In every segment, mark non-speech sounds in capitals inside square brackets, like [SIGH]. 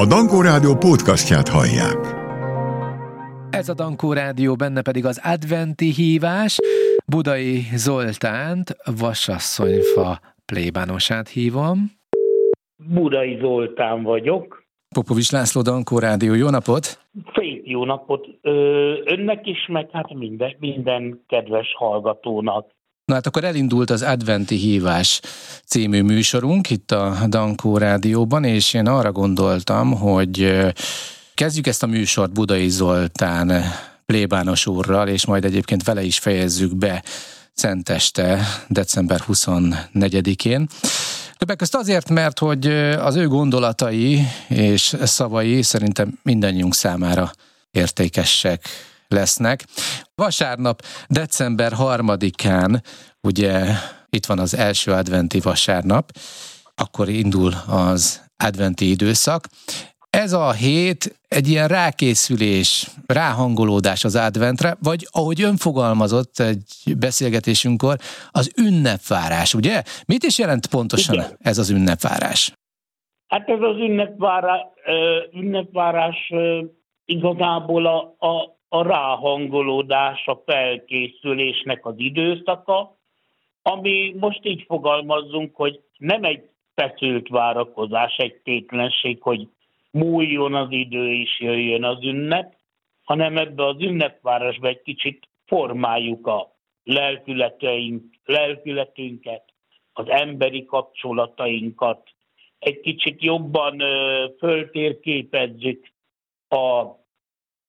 A Dankó Rádió podcastját hallják. Ez a Dankó Rádió, benne pedig az adventi hívás. Budai Zoltánt, Vasasszonyfa plébánosát hívom. Budai Zoltán vagyok. Popovics László, Dankó Rádió, jó napot! Szép jó napot ö, önnek is, meg hát minden, minden kedves hallgatónak. Na hát akkor elindult az Adventi Hívás című műsorunk itt a Dankó Rádióban, és én arra gondoltam, hogy kezdjük ezt a műsort Budai Zoltán plébános úrral, és majd egyébként vele is fejezzük be Szenteste, december 24-én. Többek között azért, mert hogy az ő gondolatai és szavai szerintem mindannyiunk számára értékesek lesznek. Vasárnap, december 3-án, ugye itt van az első adventi vasárnap, akkor indul az adventi időszak. Ez a hét egy ilyen rákészülés, ráhangolódás az adventre, vagy ahogy ön fogalmazott egy beszélgetésünkkor, az ünnepvárás, ugye? Mit is jelent pontosan Igen. ez az ünnepvárás? Hát ez az ünnepvárás, ünnepvárás igazából a, a, a ráhangolódás, a felkészülésnek az időszaka, ami most így fogalmazzunk, hogy nem egy feszült várakozás, egy tétlenség, hogy múljon az idő és jöjjön az ünnep, hanem ebbe az ünnepvárosba egy kicsit formáljuk a lelkületeink, lelkületünket, az emberi kapcsolatainkat, egy kicsit jobban ö, föltérképezzük a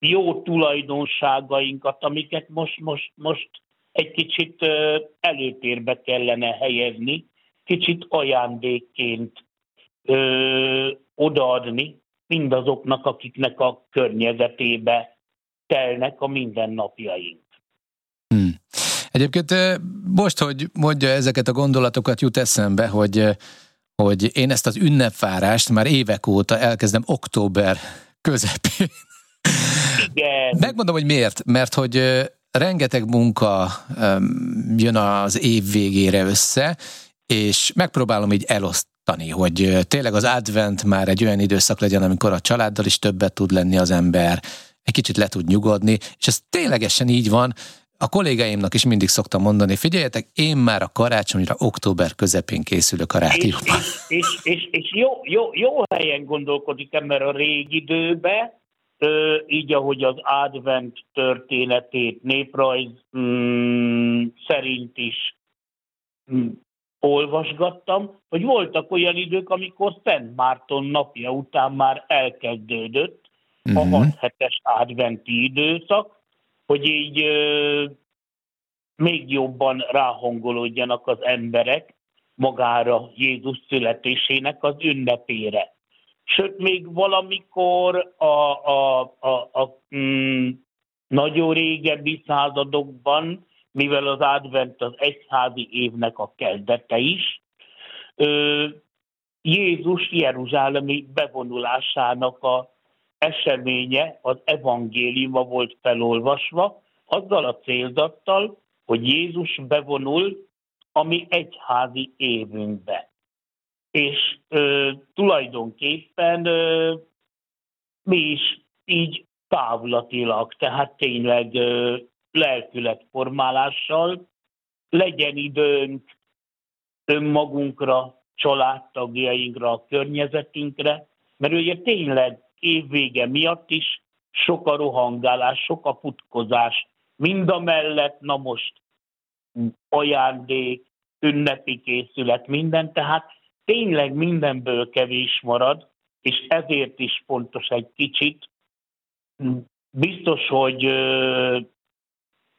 jó tulajdonságainkat, amiket most, most, most egy kicsit előtérbe kellene helyezni, kicsit ajándékként ö, odaadni mindazoknak, akiknek a környezetébe telnek a mindennapjaink. Hmm. Egyébként most, hogy mondja ezeket a gondolatokat, jut eszembe, hogy, hogy én ezt az ünnepvárást már évek óta elkezdem október közepén. Igen. Megmondom, hogy miért. Mert hogy rengeteg munka jön az év végére össze, és megpróbálom így eloszt, tartani, hogy tényleg az advent már egy olyan időszak legyen, amikor a családdal is többet tud lenni az ember, egy kicsit le tud nyugodni, és ez ténylegesen így van. A kollégáimnak is mindig szoktam mondani, figyeljetek, én már a karácsonyra október közepén készülök a rádióban. És, és, és, és jó, jó, jó helyen gondolkodik ember a régi időbe, így ahogy az advent történetét néprajz mm, szerint is mm, olvasgattam, hogy voltak olyan idők, amikor Szent Márton napja után már elkezdődött uh-huh. a 6 mhm. hetes adventi időszak, hogy így ö, még jobban ráhangolódjanak az emberek magára Jézus születésének az ünnepére. Sőt, még valamikor a, a, a, a mm, nagyon régebbi századokban mivel az advent az egyházi évnek a kezdete is, Jézus Jeruzsálemi bevonulásának a eseménye az evangéliuma volt felolvasva, azzal a célzattal, hogy Jézus bevonul a mi egyházi évünkbe. És ö, tulajdonképpen ö, mi is így távlatilag, tehát tényleg ö, lelkületformálással, legyen időnk önmagunkra, családtagjainkra, a környezetünkre, mert ugye tényleg évvége miatt is sok a rohangálás, sok a futkozás, mind a mellett, na most ajándék, ünnepi készület, minden, tehát tényleg mindenből kevés marad, és ezért is fontos egy kicsit. Biztos, hogy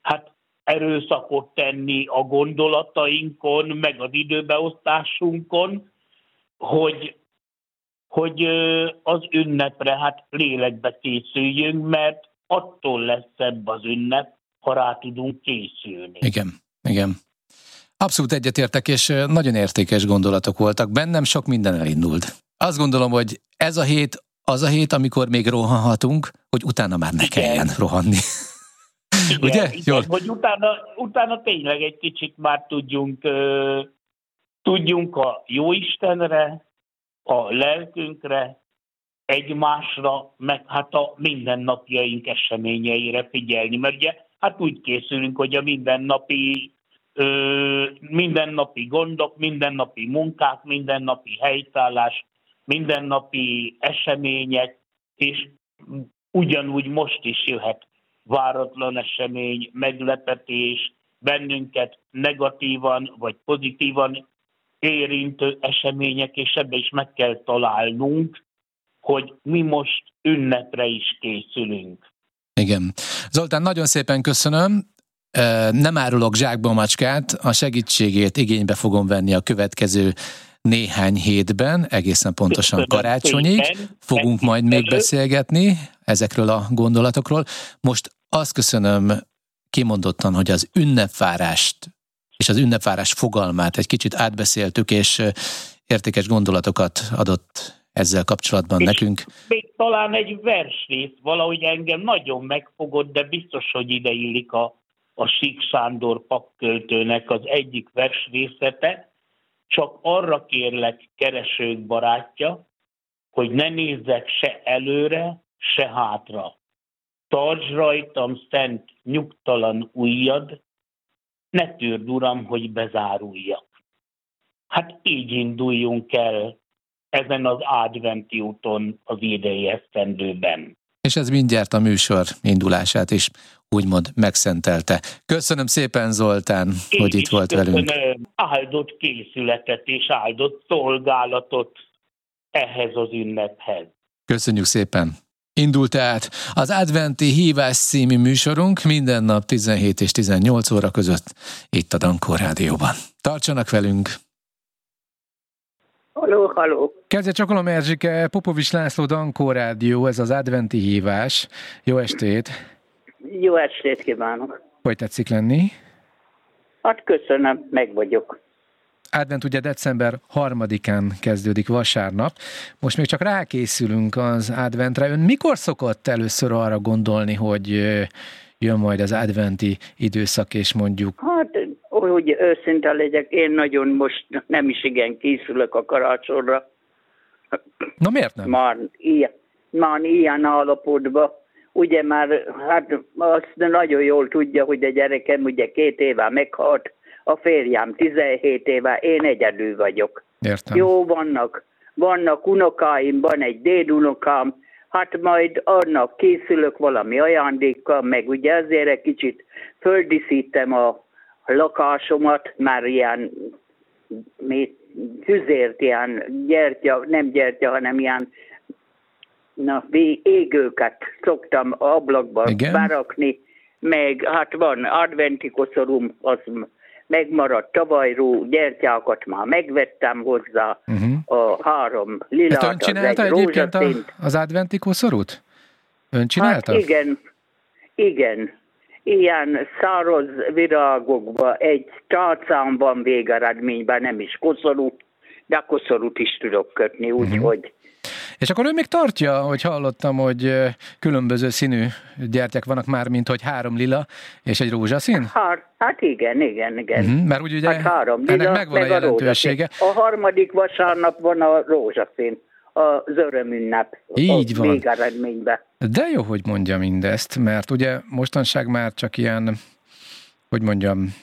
hát erőszakot tenni a gondolatainkon, meg az időbeosztásunkon, hogy, hogy az ünnepre hát lélekbe készüljünk, mert attól lesz szebb az ünnep, ha rá tudunk készülni. Igen, igen. Abszolút egyetértek, és nagyon értékes gondolatok voltak. Bennem sok minden elindult. Azt gondolom, hogy ez a hét az a hét, amikor még rohanhatunk, hogy utána már ne Igen. kelljen rohanni. Igen, Ugye? Igen, Jól. hogy utána, utána tényleg egy kicsit már tudjunk, uh, tudjunk a jó Istenre, a lelkünkre, egymásra, meg hát a mindennapjaink eseményeire figyelni, mert ugye hát úgy készülünk, hogy a mindennapi ö, mindennapi gondok, mindennapi munkák, mindennapi helytállás, mindennapi események, és ugyanúgy most is jöhet váratlan esemény, meglepetés, bennünket negatívan vagy pozitívan érintő események, és ebbe is meg kell találnunk, hogy mi most ünnepre is készülünk. Igen. Zoltán, nagyon szépen köszönöm. Nem árulok zsákba macskát, a segítségét igénybe fogom venni a következő néhány hétben, egészen pontosan karácsonyig. Fogunk majd még beszélgetni ezekről a gondolatokról. Most azt köszönöm kimondottan, hogy az ünnepvárást és az ünnepvárás fogalmát egy kicsit átbeszéltük, és értékes gondolatokat adott ezzel kapcsolatban és nekünk. Még talán egy versrész valahogy engem nagyon megfogott, de biztos, hogy ide illik a, a Sík Sándor pakköltőnek az egyik versrészete, csak arra kérlek keresők barátja, hogy ne nézzek se előre, se hátra. Tarts rajtam szent, nyugtalan ujjad, ne tűrd, Uram, hogy bezáruljak. Hát így induljunk el ezen az adventi úton az idei esztendőben. És ez mindjárt a műsor indulását is úgymond megszentelte. Köszönöm szépen Zoltán, Én hogy itt volt velünk. áldott készületet és áldott szolgálatot ehhez az ünnephez. Köszönjük szépen! Indult tehát az Adventi Hívás című műsorunk minden nap 17 és 18 óra között itt a Dankó Rádióban. Tartsanak velünk! Haló, haló! Kezdje Csakolom Erzsike, Popovics László Dankó Rádió, ez az Adventi Hívás. Jó estét! Jó estét kívánok! Hogy tetszik lenni? Hát köszönöm, meg vagyok. Advent ugye december harmadikán kezdődik vasárnap. Most még csak rákészülünk az adventre. Ön mikor szokott először arra gondolni, hogy jön majd az adventi időszak, és mondjuk... Hát, hogy őszinte legyek, én nagyon most nem is igen készülök a karácsonyra. Na miért nem? Már ilyen, már ilyen állapotban. Ugye már, hát azt nagyon jól tudja, hogy a gyerekem ugye két éve meghalt, a férjem 17 éve, én egyedül vagyok. Értem. Jó, vannak, vannak unokáim, van egy dédunokám, hát majd annak készülök valami ajándékkal, meg ugye azért egy kicsit földíszítem a lakásomat, már ilyen mi, tüzért, ilyen gyertya, nem gyertya, hanem ilyen na, égőket szoktam ablakba Igen? berakni, meg hát van adventi koszorum, az megmaradt tavalyról, gyertyákat már megvettem hozzá, uh-huh. a három lilát, hát ön csinálta az egy egyébként a, az adventi koszorút? Ön csinálta? Hát igen, igen. Ilyen száraz virágokba egy tálcán van végeredményben, nem is koszorú, de koszorút is tudok kötni, úgyhogy uh-huh. És akkor ő még tartja, hogy hallottam, hogy különböző színű gyertyák vannak már, mint hogy három lila és egy rózsaszín? Hát, hát igen, igen, igen. Uh-huh, mert úgy ugye hát három lila, ennek megvan meg a jelentősége. A, a harmadik vasárnap van a rózsaszín az örömünnep Így van. végeredményben. De jó, hogy mondja mindezt, mert ugye mostanság már csak ilyen, hogy mondjam,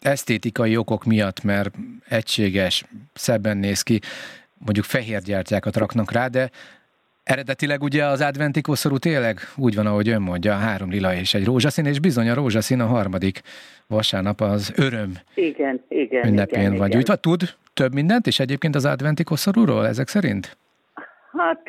esztétikai okok miatt, mert egységes, szebben néz ki, mondjuk fehér gyertyákat raknak rá, de eredetileg ugye az adventi koszorú tényleg úgy van, ahogy ön mondja, három lila és egy rózsaszín, és bizony a rózsaszín a harmadik vasárnap az öröm igen, igen, ünnepén igen, van igen. Tud több mindent is egyébként az adventi koszorúról ezek szerint? Hát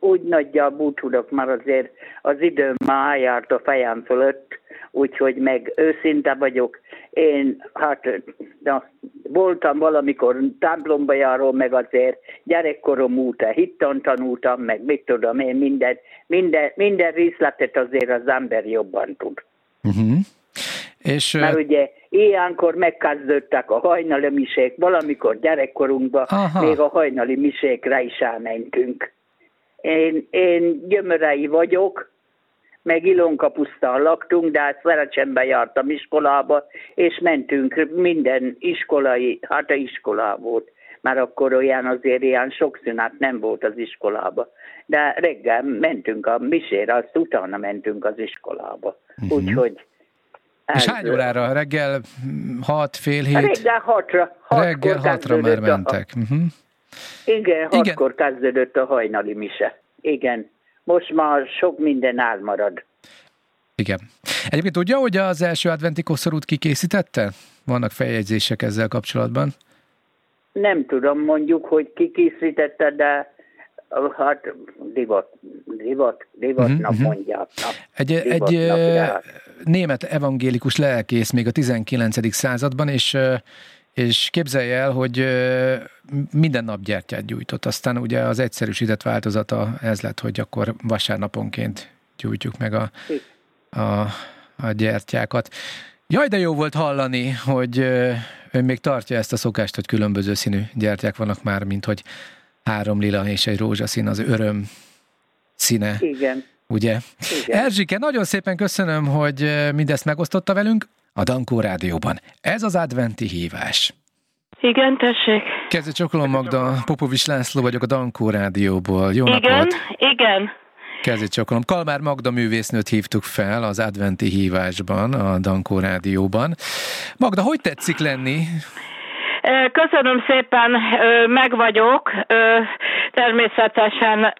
úgy nagyjából tudok, már azért az időm már járt a fejem fölött, úgyhogy meg őszinte vagyok. Én, hát, na, voltam valamikor templomba járó, meg azért gyerekkorom óta hittan tanultam, meg mit tudom én, minden, minden, minden részletet azért az ember jobban tud. Uh-huh. És, Mert ugye ilyenkor megkezdődtek a hajnali misék, valamikor gyerekkorunkban Aha. még a hajnali misékre is elmentünk. Én, én gyömörei vagyok, meg Ilonka pusztán laktunk, de hát Szerecsembe jártam iskolába, és mentünk minden iskolai, hát a iskolá volt. már akkor olyan azért ilyen sok szünet nem volt az iskolába. De reggel mentünk a misére, azt utána mentünk az iskolába. Uh-huh. Úgyhogy ez, És hány órára? Reggel hat, fél hét? Reggel hatra. Reggel hatra már mentek. A... Uh-huh. Igen, hatkor Igen. kezdődött a hajnali mise. Igen. Most már sok minden elmarad. Igen. Egyébként tudja, hogy az első adventi koszorút kikészítette? Vannak feljegyzések ezzel kapcsolatban? Nem tudom, mondjuk, hogy kikészítette, de hát divat, divat, divatnak uh-huh, mondják. Egy, egy német evangélikus lelkész még a 19. században, és és képzelje el, hogy minden nap gyertyát gyújtott. Aztán ugye az egyszerűsített változata ez lett, hogy akkor vasárnaponként gyújtjuk meg a, a, a gyertyákat. Jaj, de jó volt hallani, hogy ön még tartja ezt a szokást, hogy különböző színű gyertyák vannak már, mint hogy három lila és egy rózsaszín az öröm színe. Igen. Ugye? Igen. Erzsike, nagyon szépen köszönöm, hogy mindezt megosztotta velünk a Dankó Rádióban. Ez az adventi hívás. Igen, tessék. Kezdő csokolom Magda, Popovics László vagyok a Dankó Rádióból. Jó igen, napot! Igen, Kezdő csokolom. Kalmár Magda művésznőt hívtuk fel az adventi hívásban, a Dankó Rádióban. Magda, hogy tetszik lenni? Köszönöm szépen, meg vagyok, természetesen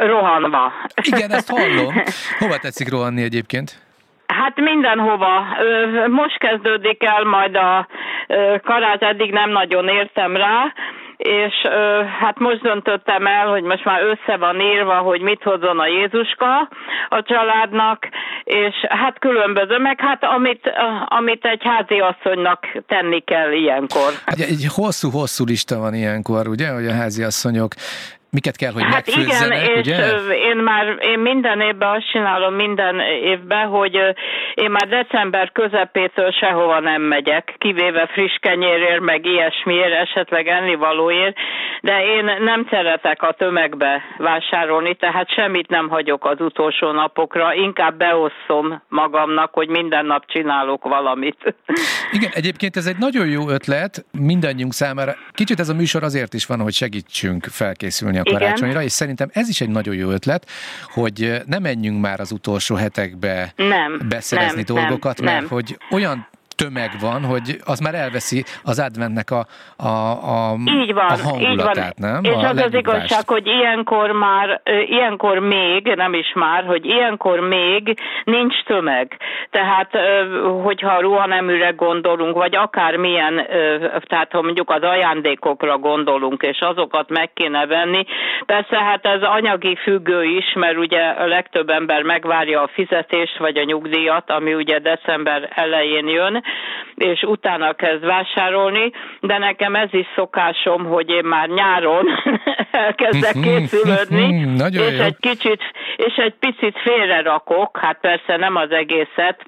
rohanva. Igen, ezt [LAUGHS] hallom. Hova tetszik rohanni egyébként? Hát mindenhova. Most kezdődik el majd a karát, eddig nem nagyon értem rá, és hát most döntöttem el, hogy most már össze van írva, hogy mit hozzon a Jézuska a családnak, és hát különböző, meg hát amit, amit egy házi asszonynak tenni kell ilyenkor. Egy hosszú-hosszú lista van ilyenkor, ugye, hogy a házi asszonyok miket kell, hogy hát igen, ugye? és én már én minden évben azt csinálom minden évben, hogy én már december közepétől sehova nem megyek, kivéve friss kenyérért, meg ilyesmiért, esetleg ennivalóért, de én nem szeretek a tömegbe vásárolni, tehát semmit nem hagyok az utolsó napokra, inkább beosszom magamnak, hogy minden nap csinálok valamit. [LAUGHS] Igen, egyébként ez egy nagyon jó ötlet mindannyiunk számára. Kicsit ez a műsor azért is van, hogy segítsünk felkészülni karácsonyra, Igen. és szerintem ez is egy nagyon jó ötlet, hogy ne menjünk már az utolsó hetekbe nem, beszerezni nem, dolgokat, nem, mert nem. hogy olyan tömeg van, hogy az már elveszi az adventnek a, a, a, így van, a hangulatát, így van. nem? És a az az igazság, hogy ilyenkor már, ilyenkor még, nem is már, hogy ilyenkor még nincs tömeg. Tehát, hogyha ruhaneműre gondolunk, vagy akármilyen, tehát ha mondjuk az ajándékokra gondolunk, és azokat meg kéne venni, persze hát ez anyagi függő is, mert ugye a legtöbb ember megvárja a fizetést, vagy a nyugdíjat, ami ugye december elején jön, és utána kezd vásárolni, de nekem ez is szokásom, hogy én már nyáron [LAUGHS] elkezdek készülődni, Nagyon és jó. egy kicsit, és egy picit félre rakok, hát persze nem az egészet,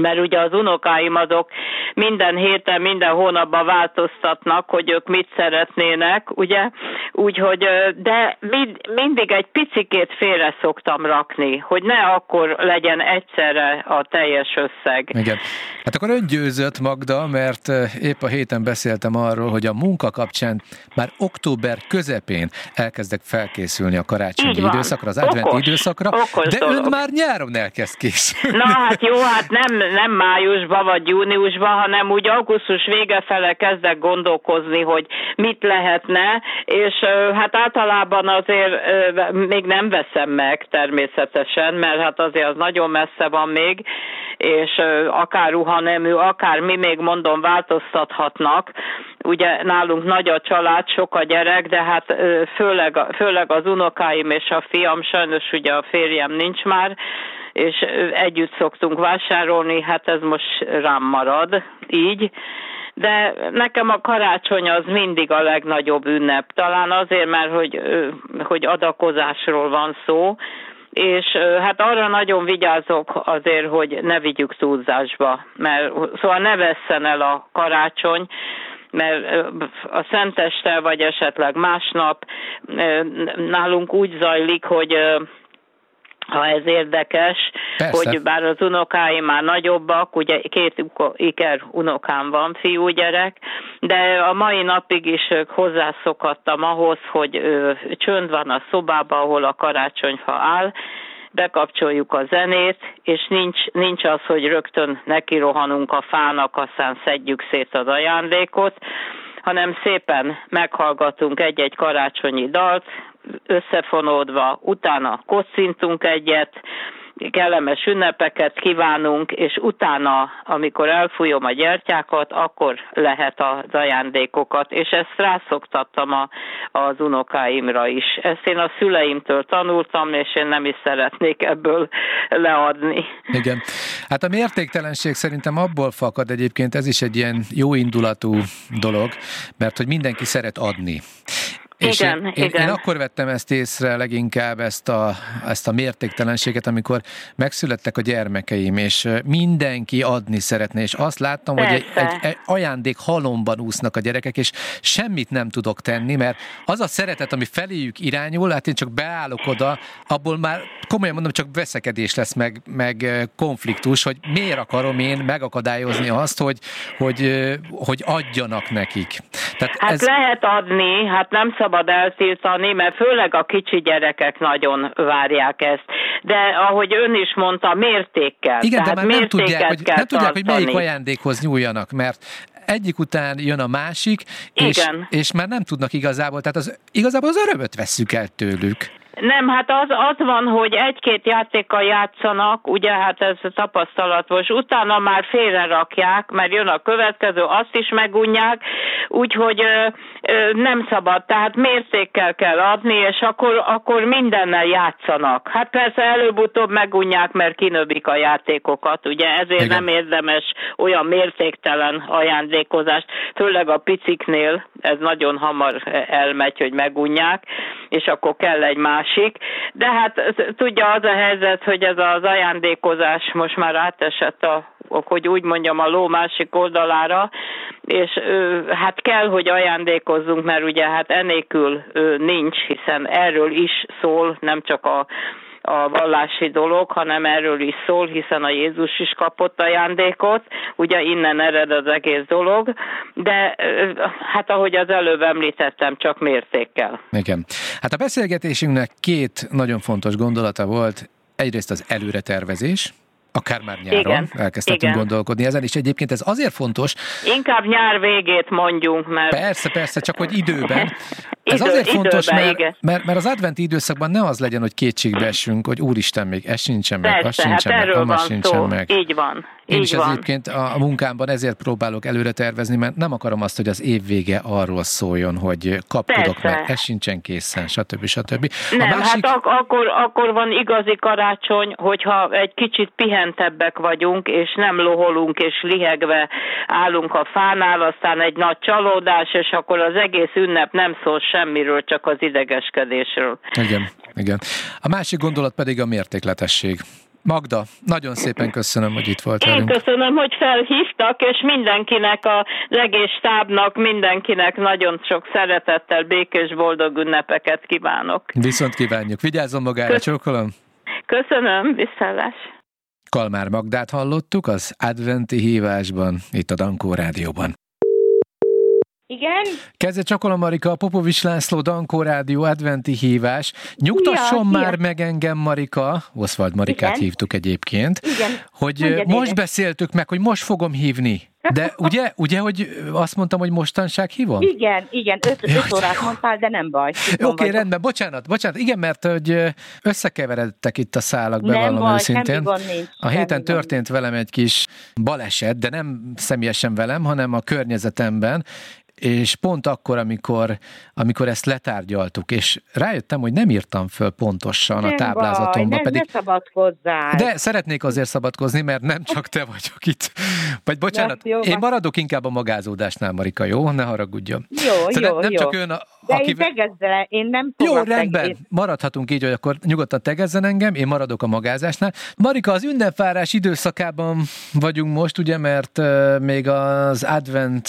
mert ugye az unokáim azok minden héten, minden hónapban változtatnak, hogy ők mit szeretnének, ugye, úgyhogy, de mind, mindig egy picikét félre szoktam rakni, hogy ne akkor legyen egyszerre a teljes összeg. Igen. Hát akkor ön győzött, Magda, mert épp a héten beszéltem arról, hogy a munka kapcsán már október közepén elkezdek felkészülni a karácsonyi időszakra, az adventi okos, időszakra, okos de dolog. ön már nyáron elkezd készülni. Na hát jó, hát nem, nem májusban vagy júniusban, hanem úgy augusztus vége fele kezdek gondolkozni, hogy mit lehetne, és hát általában azért még nem veszem meg természetesen, mert hát azért az nagyon messze van még, és akár ruhanemű, akár mi még mondom változtathatnak. Ugye nálunk nagy a család, sok a gyerek, de hát főleg, főleg az unokáim és a fiam, sajnos ugye a férjem nincs már, és együtt szoktunk vásárolni, hát ez most rám marad, így. De nekem a karácsony az mindig a legnagyobb ünnep. Talán azért, mert hogy, hogy adakozásról van szó, és hát arra nagyon vigyázok azért, hogy ne vigyük túlzásba, mert szóval ne vesszen el a karácsony, mert a szenteste, vagy esetleg másnap nálunk úgy zajlik, hogy ha ez érdekes, Persze. hogy bár az unokáim már nagyobbak, ugye két iker unokám van, fiúgyerek, de a mai napig is hozzászokattam ahhoz, hogy csönd van a szobában, ahol a karácsonyfa áll, bekapcsoljuk a zenét, és nincs, nincs az, hogy rögtön nekirohanunk a fának, aztán szedjük szét az ajándékot, hanem szépen meghallgatunk egy-egy karácsonyi dalt, összefonódva, utána kocintunk egyet, kellemes ünnepeket kívánunk, és utána, amikor elfújom a gyertyákat, akkor lehet az ajándékokat, és ezt rászoktattam a, az unokáimra is. Ezt én a szüleimtől tanultam, és én nem is szeretnék ebből leadni. Igen. Hát a mértéktelenség szerintem abból fakad egyébként, ez is egy ilyen jó indulatú dolog, mert hogy mindenki szeret adni. És igen, én, igen. Én akkor vettem ezt észre leginkább, ezt a, ezt a mértéktelenséget, amikor megszülettek a gyermekeim, és mindenki adni szeretne, és azt láttam, Persze. hogy egy, egy, egy ajándék halomban úsznak a gyerekek, és semmit nem tudok tenni, mert az a szeretet, ami feléjük irányul, hát én csak beállok oda, abból már komolyan mondom, csak veszekedés lesz, meg, meg konfliktus, hogy miért akarom én megakadályozni azt, hogy, hogy, hogy adjanak nekik. Tehát hát ez... lehet adni, hát nem szabad eltiltani, mert főleg a kicsi gyerekek nagyon várják ezt. De ahogy ön is mondta, mértékkel. Igen, de már nem tudják, hogy, nem tudják, hogy melyik ajándékhoz nyúljanak, mert egyik után jön a másik, és, és már nem tudnak igazából, tehát az, igazából az örömöt vesszük el tőlük. Nem, hát az, az van, hogy egy-két játékkal játszanak, ugye hát ez tapasztalatos, utána már félre rakják, mert jön a következő, azt is megunják, úgyhogy ö, ö, nem szabad, tehát mértékkel kell adni, és akkor, akkor mindennel játszanak. Hát persze előbb-utóbb megunják, mert kinöbik a játékokat, ugye ezért Igen. nem érdemes olyan mértéktelen ajándékozást, főleg a piciknél, ez nagyon hamar elmegy, hogy megunják, és akkor kell egy más másik, de hát tudja az a helyzet, hogy ez az ajándékozás most már átesett a hogy úgy mondjam, a ló másik oldalára, és hát kell, hogy ajándékozzunk, mert ugye hát enélkül nincs, hiszen erről is szól, nem csak a a vallási dolog, hanem erről is szól, hiszen a Jézus is kapott ajándékot, ugye innen ered az egész dolog, de hát ahogy az előbb említettem, csak mértékkel. Igen. Hát a beszélgetésünknek két nagyon fontos gondolata volt. Egyrészt az előretervezés, akár már nyáron igen, elkezdhetünk igen. gondolkodni ezen, és egyébként ez azért fontos. Inkább nyár végét mondjunk, mert... Persze, persze, csak hogy időben. [LAUGHS] Ez Idő, azért fontos, időben, mert, mert, mert az adventi időszakban ne az legyen, hogy kétségbe esünk, hogy úristen, még ez sincsen meg, Persze, az sincsen hát meg, van sincsen szó. meg. Így van. Én így is van. egyébként a munkámban ezért próbálok előre tervezni, mert nem akarom azt, hogy az év vége arról szóljon, hogy kapkodok Persze. meg, ez sincsen készen, stb. stb. A nem, másik... hát ak- akkor, akkor van igazi karácsony, hogyha egy kicsit pihentebbek vagyunk, és nem loholunk, és lihegve állunk a fánál, aztán egy nagy csalódás, és akkor az egész ünnep nem szól semmiről, csak az idegeskedésről. Igen, igen. A másik gondolat pedig a mértékletesség. Magda, nagyon szépen köszönöm, hogy itt volt Én köszönöm, hogy felhívtak, és mindenkinek, az egész stábnak, mindenkinek nagyon sok szeretettel, békés, boldog ünnepeket kívánok. Viszont kívánjuk. Vigyázzon magára, Kösz... csókolom. Köszönöm, visszálás. Kalmár Magdát hallottuk az adventi hívásban, itt a Dankó Rádióban. Igen? Kezdje Csakola Marika, Popovics László Dankó Rádió adventi hívás. Nyugtasson ja, már meg engem, Marika, Oswald Marikát Igen. hívtuk egyébként, Igen. hogy Mondja most éve. beszéltük meg, hogy most fogom hívni. De [LAUGHS] ugye, ugye, hogy azt mondtam, hogy mostanság hívom? Igen, igen, öt, ja, öt órát mondtál, de nem baj. Oké, okay, rendben, bocsánat, bocsánat. Igen, mert hogy összekeveredtek itt a szálak, bevallom baj, őszintén. nincs, a héten történt velem egy kis baleset, de nem személyesen velem, hanem a környezetemben, és pont akkor, amikor, amikor ezt letárgyaltuk, és rájöttem, hogy nem írtam föl pontosan nem a táblázatomba. Baj, pedig... ne szabadkozzál. De szeretnék azért szabadkozni, mert nem csak te vagyok itt. Vagy bocsánat, jó, én maradok inkább a magázódásnál, Marika, jó? Ne haragudjon. Jó, szóval jó, nem jó. csak ön, a, De aki... én tegezzel, én nem Jó, rendben, én... maradhatunk így, hogy akkor nyugodtan tegezzen engem, én maradok a magázásnál. Marika, az ünnepvárás időszakában vagyunk most, ugye, mert uh, még az advent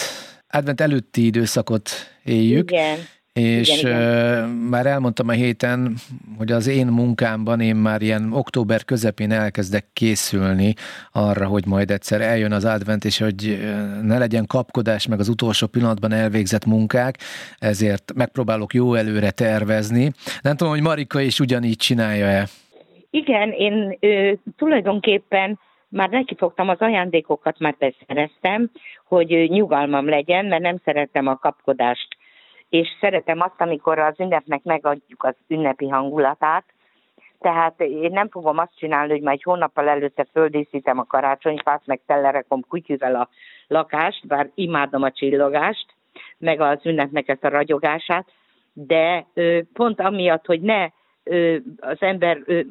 advent előtti időszakot éljük. Igen. és Igen, igen. már elmondtam a héten, hogy az én munkámban én már ilyen október közepén elkezdek készülni arra, hogy majd egyszer eljön az advent, és hogy ne legyen kapkodás meg az utolsó pillanatban elvégzett munkák, ezért megpróbálok jó előre tervezni. Nem tudom, hogy Marika is ugyanígy csinálja-e. Igen, én ö, tulajdonképpen már nekifogtam az ajándékokat, már beszereztem, hogy nyugalmam legyen, mert nem szeretem a kapkodást, és szeretem azt, amikor az ünnepnek megadjuk az ünnepi hangulatát, tehát én nem fogom azt csinálni, hogy majd hónappal előtte földíszítem a karácsonyfát, meg telerekom kutyűvel a lakást, bár imádom a csillogást, meg az ünnepnek ezt a ragyogását, de ö, pont amiatt, hogy ne ö, az ember ö,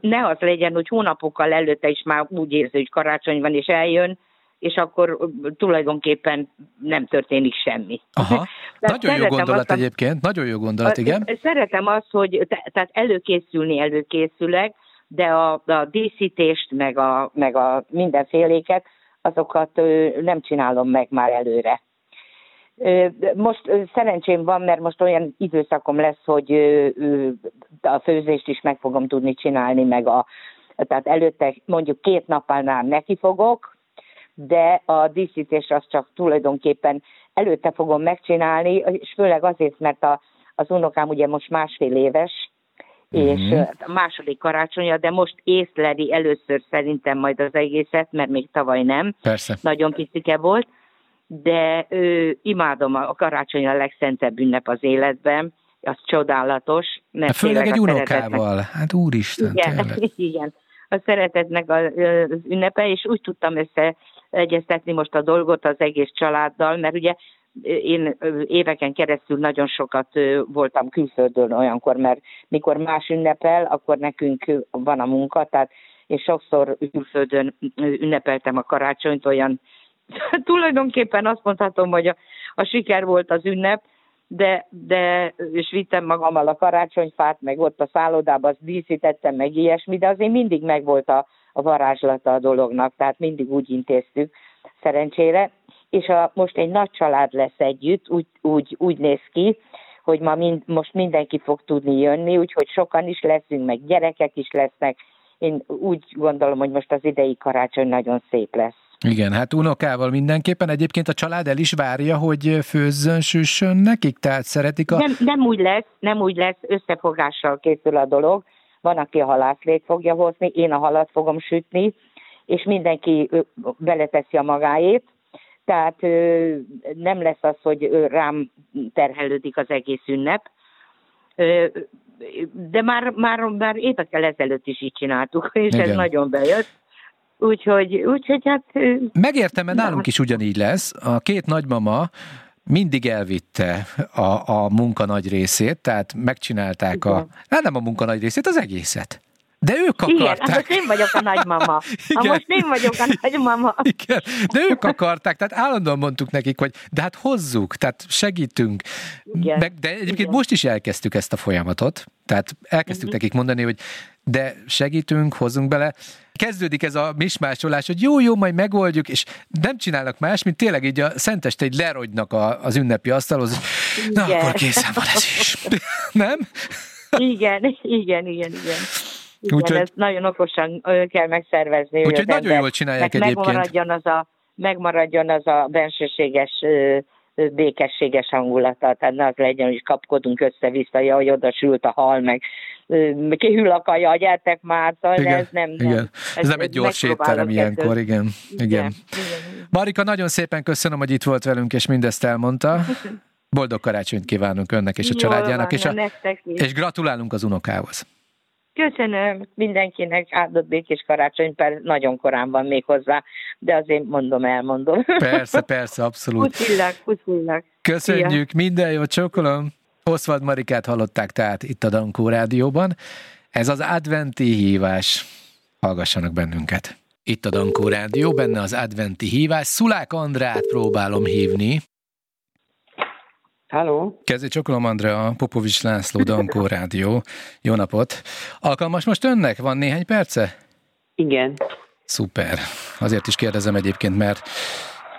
ne az legyen, hogy hónapokkal előtte is már úgy érzi, hogy karácsony van, és eljön, és akkor tulajdonképpen nem történik semmi. Aha, [LAUGHS] De nagyon jó gondolat azt a- egyébként, nagyon jó gondolat, igen. Szeretem azt, hogy te- tehát előkészülni előkészülek, de a, a díszítést, meg a, meg a mindenféléket, azokat nem csinálom meg már előre. Most szerencsém van, mert most olyan időszakom lesz, hogy a főzést is meg fogom tudni csinálni, meg a, tehát előtte mondjuk két nappal neki fogok, de a díszítés az csak tulajdonképpen előtte fogom megcsinálni, és főleg azért, mert a, az unokám ugye most másfél éves, és Mhm. ö, a második karácsonya, de most észleli először szerintem majd az egészet, mert még tavaly nem, Persze. nagyon picike volt, de ö, imádom a, a karácsony a legszentebb ünnep az életben, az csodálatos. Mert Főleg tényleg egy unokával. Hát úristen, igen, tényleg. [LAUGHS] igen. A szeretetnek az ünnepe, és úgy tudtam összeegyeztetni most a dolgot az egész családdal, mert ugye én éveken keresztül nagyon sokat voltam külföldön olyankor, mert mikor más ünnepel, akkor nekünk van a munka, tehát én sokszor külföldön ünnepeltem a karácsonyt, olyan [LAUGHS] tulajdonképpen azt mondhatom, hogy a, a siker volt az ünnep, de, de és vittem magammal a karácsonyfát, meg ott a szállodába azt díszítettem, meg ilyesmi, de azért mindig megvolt a, a varázslata a dolognak, tehát mindig úgy intéztük, szerencsére. És a, most egy nagy család lesz együtt, úgy, úgy, úgy néz ki, hogy ma mind, most mindenki fog tudni jönni, úgyhogy sokan is leszünk, meg gyerekek is lesznek. Én úgy gondolom, hogy most az idei karácsony nagyon szép lesz. Igen, hát unokával mindenképpen. Egyébként a család el is várja, hogy főzzön, süssön nekik, tehát szeretik a... Nem, nem úgy lesz, nem úgy lesz, összefogással készül a dolog. Van, aki a halászlét fogja hozni, én a halat fogom sütni, és mindenki beleteszi a magáét. Tehát nem lesz az, hogy rám terhelődik az egész ünnep. De már, már, már évekkel ezelőtt is így csináltuk, és Igen. ez nagyon bejött. Úgyhogy, úgyhogy hát... Megértem, mert nálunk is ugyanígy lesz. A két nagymama mindig elvitte a, a munka nagy részét, tehát megcsinálták a... Igen. Hát nem a munka nagy részét, az egészet. De ők Igen, hát akarták. most én vagyok a nagymama. [LAUGHS] Ha Igen. most én vagyok a nagymama. [LAUGHS] Igen, de ők akarták, tehát állandóan mondtuk nekik, hogy de hát hozzuk, tehát segítünk. Igen. Meg, de egyébként Igen. most is elkezdtük ezt a folyamatot, tehát elkezdtük Mhm. nekik mondani, hogy de segítünk, hozzunk bele. Kezdődik ez a mismásolás, hogy jó, jó, majd megoldjuk, és nem csinálnak más, mint tényleg így a szenteste egy lerogynak a, az ünnepi asztalhoz, hogy na Igen. akkor készen van ez is. [LAUGHS] nem? Igen, igen, igen, igen. Igen, Úgyhogy- ezt nagyon okosan kell megszervezni. hogy Úgyhogy nagyon jól csinálják egyébként. Megmaradjon az a, megmaradjon az a bensőséges, békességes hangulata. Tehát ne az legyen, hogy kapkodunk össze-vissza, ja, hogy oda sült a hal, meg kihűl a kaja, gyertek már, szóval Igen, ez nem, nem. igen. Ez nem egy gyors étterem ilyenkor, igen. igen. Igen, igen. Marika, nagyon szépen köszönöm, hogy itt volt velünk, és mindezt elmondta. Boldog karácsonyt kívánunk önnek és a Jól családjának, van, és, a, és gratulálunk az unokához. Köszönöm mindenkinek áldott békés karácsony, per nagyon korán van még hozzá, de azért mondom, elmondom. Persze, [LAUGHS] persze, abszolút. Puszillak, puszillak. Köszönjük, minden jót, csókolom. Oswald Marikát hallották tehát itt a Dankó Rádióban. Ez az adventi hívás. Hallgassanak bennünket. Itt a Dankó Rádió, benne az adventi hívás. Szulák Andrát próbálom hívni. Halló? Kezdj csokolom, Andrea, Popovics László, Dankó Rádió. Jó napot! Alkalmas most önnek? Van néhány perce? Igen. Szuper. Azért is kérdezem egyébként, mert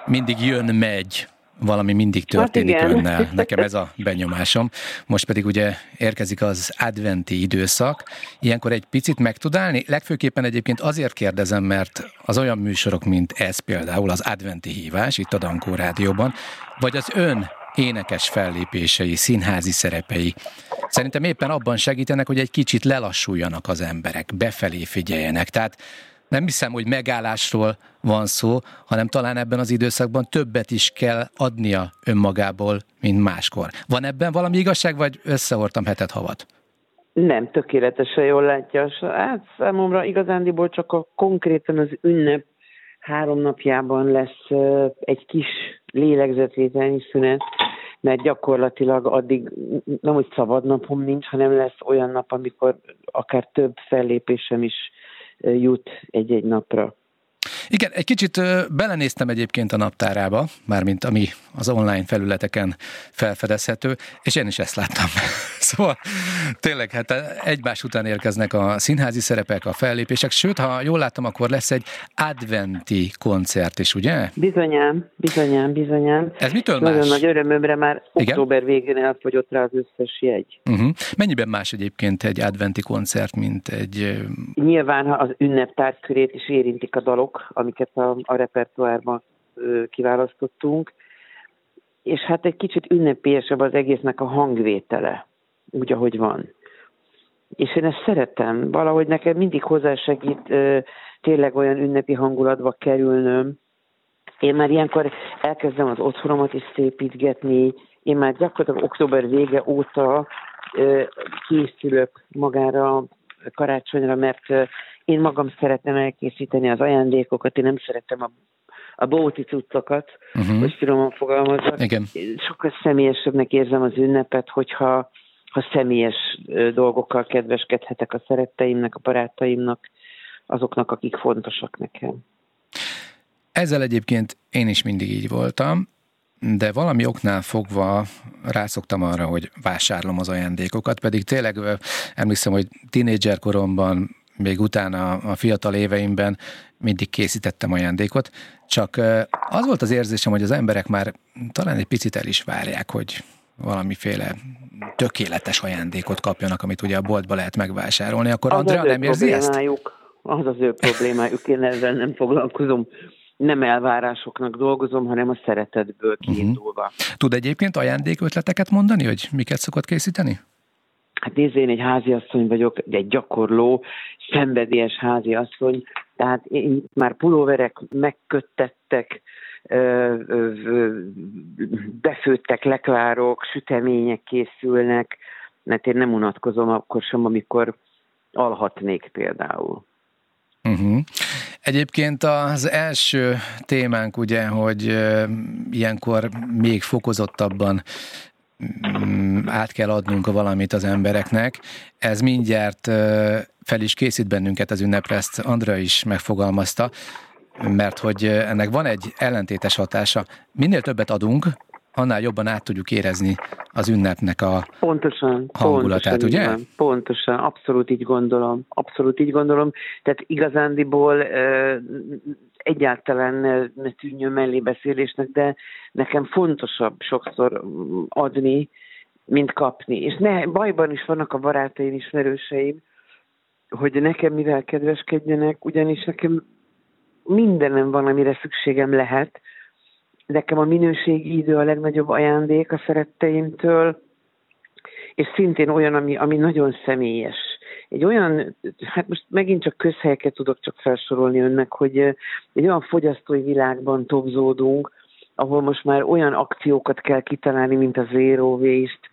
mindig jön, megy valami mindig történik hát önnel. Nekem ez a benyomásom. Most pedig ugye érkezik az adventi időszak. Ilyenkor egy picit meg tud állni? Legfőképpen egyébként azért kérdezem, mert az olyan műsorok, mint ez például, az adventi hívás itt a Dankó Rádióban, vagy az ön énekes fellépései, színházi szerepei. Szerintem éppen abban segítenek, hogy egy kicsit lelassuljanak az emberek, befelé figyeljenek. Tehát nem hiszem, hogy megállásról van szó, hanem talán ebben az időszakban többet is kell adnia önmagából, mint máskor. Van ebben valami igazság, vagy összehortam hetet havat? Nem, tökéletesen jól látja. Hát számomra igazándiból csak a konkrétan az ünnep három napjában lesz egy kis lélegzetvételnyi szünet, mert gyakorlatilag addig nem úgy szabad napom nincs, hanem lesz olyan nap, amikor akár több fellépésem is jut egy-egy napra. Igen, egy kicsit belenéztem egyébként a naptárába, mármint ami az online felületeken felfedezhető, és én is ezt láttam. Szóval tényleg hát egymás után érkeznek a színházi szerepek, a fellépések, sőt, ha jól láttam, akkor lesz egy adventi koncert is, ugye? Bizonyám, bizonyám, bizonyám. Ez mitől Nagyon más? nagy örömömre már Igen? október végén elfogyott rá az összes jegy. Uh-huh. Mennyiben más egyébként egy adventi koncert, mint egy... Nyilván az ünneptárkörét is érintik a dalok, amiket a, a repertoárban kiválasztottunk, és hát egy kicsit ünnepélyesebb az egésznek a hangvétele, úgy, ahogy van. És én ezt szeretem, valahogy nekem mindig hozzásegít tényleg olyan ünnepi hangulatba kerülnöm. Én már ilyenkor elkezdem az otthonomat is szépítgetni, én már gyakorlatilag október vége óta készülök magára karácsonyra, mert én magam szeretem elkészíteni az ajándékokat, én nem szeretem a, a bóti cuccokat, uh-huh. hogy finoman fogalmazok. Igen. Sokkal személyesebbnek érzem az ünnepet, hogyha ha személyes dolgokkal kedveskedhetek a szeretteimnek, a barátaimnak, azoknak, akik fontosak nekem. Ezzel egyébként én is mindig így voltam, de valami oknál fogva rászoktam arra, hogy vásárlom az ajándékokat, pedig tényleg emlékszem, hogy tínédzser koromban még utána a fiatal éveimben mindig készítettem ajándékot, csak az volt az érzésem, hogy az emberek már talán egy picit el is várják, hogy valamiféle tökéletes ajándékot kapjanak, amit ugye a boltba lehet megvásárolni, akkor az Andrea nem érzi ezt? Az az ő problémájuk, én ezzel nem foglalkozom nem elvárásoknak dolgozom, hanem a szeretetből mhm. kiindulva. Uh-huh. Tud egyébként ajándékötleteket mondani, hogy miket szokott készíteni? Hát nézd, én egy háziasszony vagyok, egy gyakorló, szenvedélyes háziasszony, tehát én már pulóverek megköttettek, befőttek leklárok, sütemények készülnek, mert én nem unatkozom akkor sem, amikor alhatnék például. Uh-huh. Egyébként az első témánk ugye, hogy ilyenkor még fokozottabban Mm, át kell adnunk a valamit az embereknek. Ez mindjárt fel is készít bennünket az ünnepre, ezt Andra is megfogalmazta, mert hogy ennek van egy ellentétes hatása. Minél többet adunk, annál jobban át tudjuk érezni az ünnepnek a pontosan, hangulatát, pontosan, ugye? Van, pontosan, abszolút így gondolom, abszolút így gondolom. Tehát igazándiból egyáltalán ne, ne tűnjön mellébeszélésnek, de nekem fontosabb sokszor adni, mint kapni. És ne, bajban is vannak a barátaim, ismerőseim, hogy nekem mivel kedveskedjenek, ugyanis nekem mindenem van, amire szükségem lehet. Nekem a minőségi idő a legnagyobb ajándék a szeretteimtől, és szintén olyan, ami, ami nagyon személyes egy olyan, hát most megint csak közhelyeket tudok csak felsorolni önnek, hogy egy olyan fogyasztói világban tobzódunk, ahol most már olyan akciókat kell kitalálni, mint a zero waste,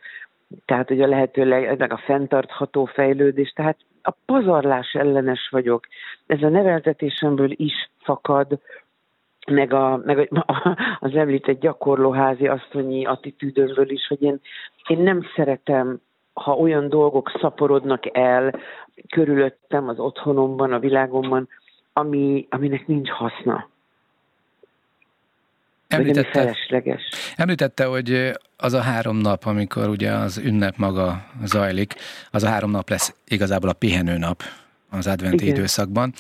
tehát hogy a lehetőleg meg a fenntartható fejlődés, tehát a pazarlás ellenes vagyok. Ez a neveltetésemből is fakad, meg, a, meg a, az említett gyakorlóházi asszonyi attitűdömből is, hogy én, én nem szeretem ha olyan dolgok szaporodnak el körülöttem, az otthonomban, a világomban, ami, aminek nincs haszna. Említette, felesleges. említette, hogy az a három nap, amikor ugye az ünnep maga zajlik, az a három nap lesz igazából a pihenő nap az advent Igen. időszakban,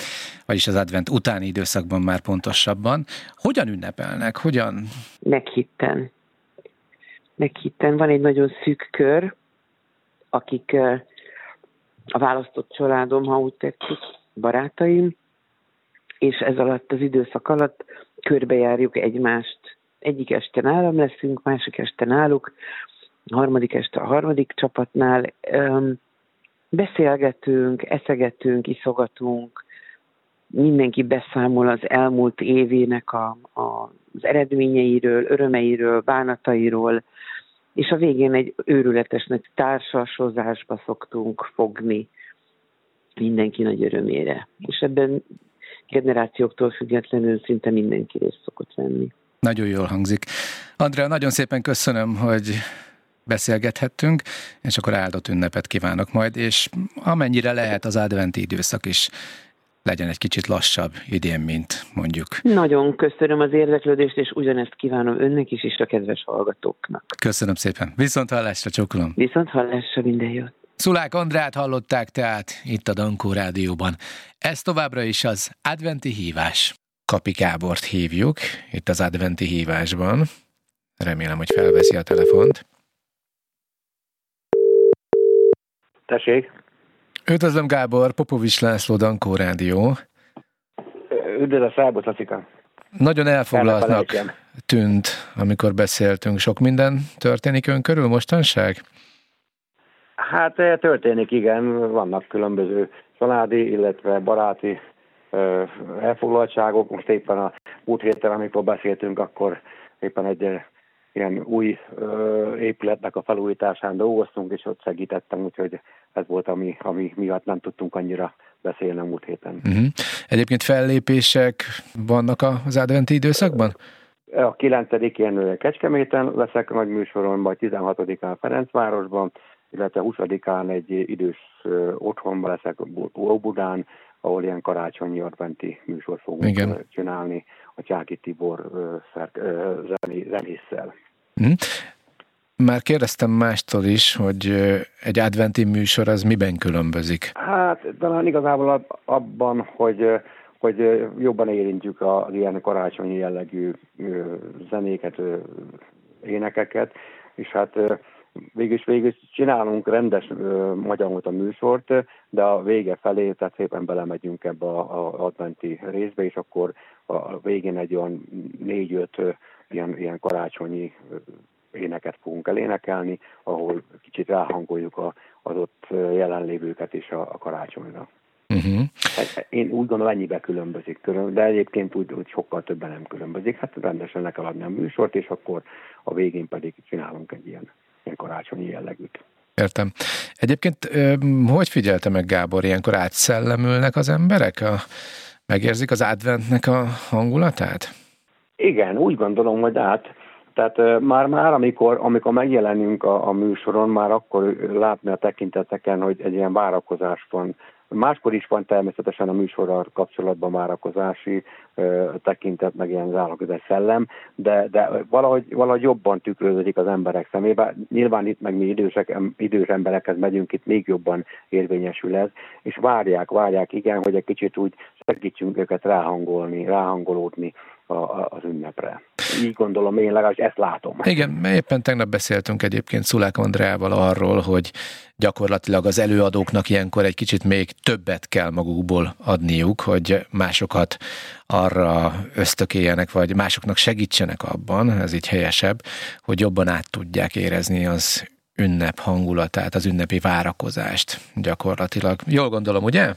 vagyis az advent utáni időszakban már pontosabban. Hogyan ünnepelnek? Hogyan? Meghitten meg hitten. Van egy nagyon szűk kör, akik a választott családom, ha úgy tetszik, barátaim, és ez alatt az időszak alatt körbejárjuk egymást. Egyik este nálam leszünk, másik este náluk, harmadik este a harmadik csapatnál. Beszélgetünk, eszegetünk, iszogatunk, mindenki beszámol az elmúlt évének a, a, az eredményeiről, örömeiről, bánatairól, és a végén egy őrületes nagy társasozásba szoktunk fogni mindenki nagy örömére. És ebben generációktól függetlenül szinte mindenki részt szokott venni. Nagyon jól hangzik. Andrea, nagyon szépen köszönöm, hogy beszélgethettünk, és akkor áldott ünnepet kívánok majd, és amennyire lehet az adventi időszak is legyen egy kicsit lassabb idén, mint mondjuk. Nagyon köszönöm az érdeklődést, és ugyanezt kívánom önnek is, és a kedves hallgatóknak. Köszönöm szépen. Viszont hallásra, csokolom. Viszont hallásra, minden jót. Szulák Andrát hallották tehát itt a Dankó Rádióban. Ez továbbra is az adventi hívás. Kapi Gábort hívjuk itt az adventi hívásban. Remélem, hogy felveszi a telefont. Tessék. Üdvözlöm Gábor, Popovics László, Dankó Rádió. Üdvözlöm, szerbusz, Lacika. Nagyon elfoglaltnak tűnt, amikor beszéltünk. Sok minden történik ön körül mostanság? Hát eh, történik, igen. Vannak különböző családi, illetve baráti elfoglaltságok. Most éppen a múlt héten, amikor beszéltünk, akkor éppen egy eh, ilyen új ö, épületnek a felújításán dolgoztunk, és ott segítettem, úgyhogy ez volt, ami, ami miatt nem tudtunk annyira beszélni a múlt héten. Uh-huh. Egyébként fellépések vannak az adventi időszakban? A 9-én Kecskeméten leszek nagy műsoron, majd 16-án Ferencvárosban, illetve 20-án egy idős otthonban leszek Óbudán, ahol ilyen karácsonyi adventi műsor fogunk Igen. csinálni a Csáki Tibor zenésszel. Uh-huh. Már kérdeztem mástól is, hogy egy adventi műsor az miben különbözik? Hát talán igazából abban, hogy hogy jobban érintjük az ilyen karácsonyi jellegű zenéket, énekeket, és hát végül végül csinálunk rendes magyar a műsort, de a vége felé, tehát szépen belemegyünk ebbe a, adventi részbe, és akkor a végén egy olyan négy-öt ilyen, ilyen karácsonyi éneket fogunk elénekelni, ahol kicsit ráhangoljuk a, az ott jelenlévőket is a, a karácsonyra. Uh-huh. Én úgy gondolom, ennyibe különbözik, de egyébként úgy, úgy sokkal többen nem különbözik. Hát rendesen le kell adni a műsort, és akkor a végén pedig csinálunk egy ilyen karácsonyi jellegűt. Értem. Egyébként hogy figyelte meg Gábor, ilyenkor átszellemülnek az emberek? A, megérzik az adventnek a hangulatát? Igen, úgy gondolom, hogy át tehát már, már amikor, amikor megjelenünk a, a műsoron, már akkor látni a tekinteteken, hogy egy ilyen várakozás van. Máskor is van természetesen a műsorral kapcsolatban várakozási ö, tekintet, meg ilyen zárakozás szellem, de, de valahogy, valahogy jobban tükröződik az emberek szemébe. Nyilván itt meg mi idősek, idős emberekhez megyünk, itt még jobban érvényesül ez, és várják, várják igen, hogy egy kicsit úgy segítsünk őket ráhangolni, ráhangolódni a, az ünnepre. Így gondolom, én legalábbis ezt látom. Igen, éppen tegnap beszéltünk egyébként Szulák Andrával arról, hogy gyakorlatilag az előadóknak ilyenkor egy kicsit még többet kell magukból adniuk, hogy másokat arra ösztökéljenek, vagy másoknak segítsenek abban, ez így helyesebb, hogy jobban át tudják érezni az ünnep hangulatát, az ünnepi várakozást gyakorlatilag. Jól gondolom, ugye?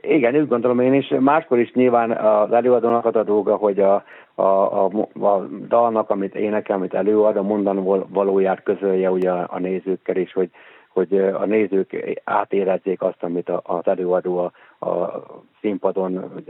Igen, úgy gondolom én is. Máskor is nyilván az előadónak az a dolga, hogy a, a, a, a dalnak, amit énekel, amit előad, a mondan valóját közölje ugye a, a nézőkkel is, hogy, hogy a nézők átérezzék azt, amit az előadó a, a színpadon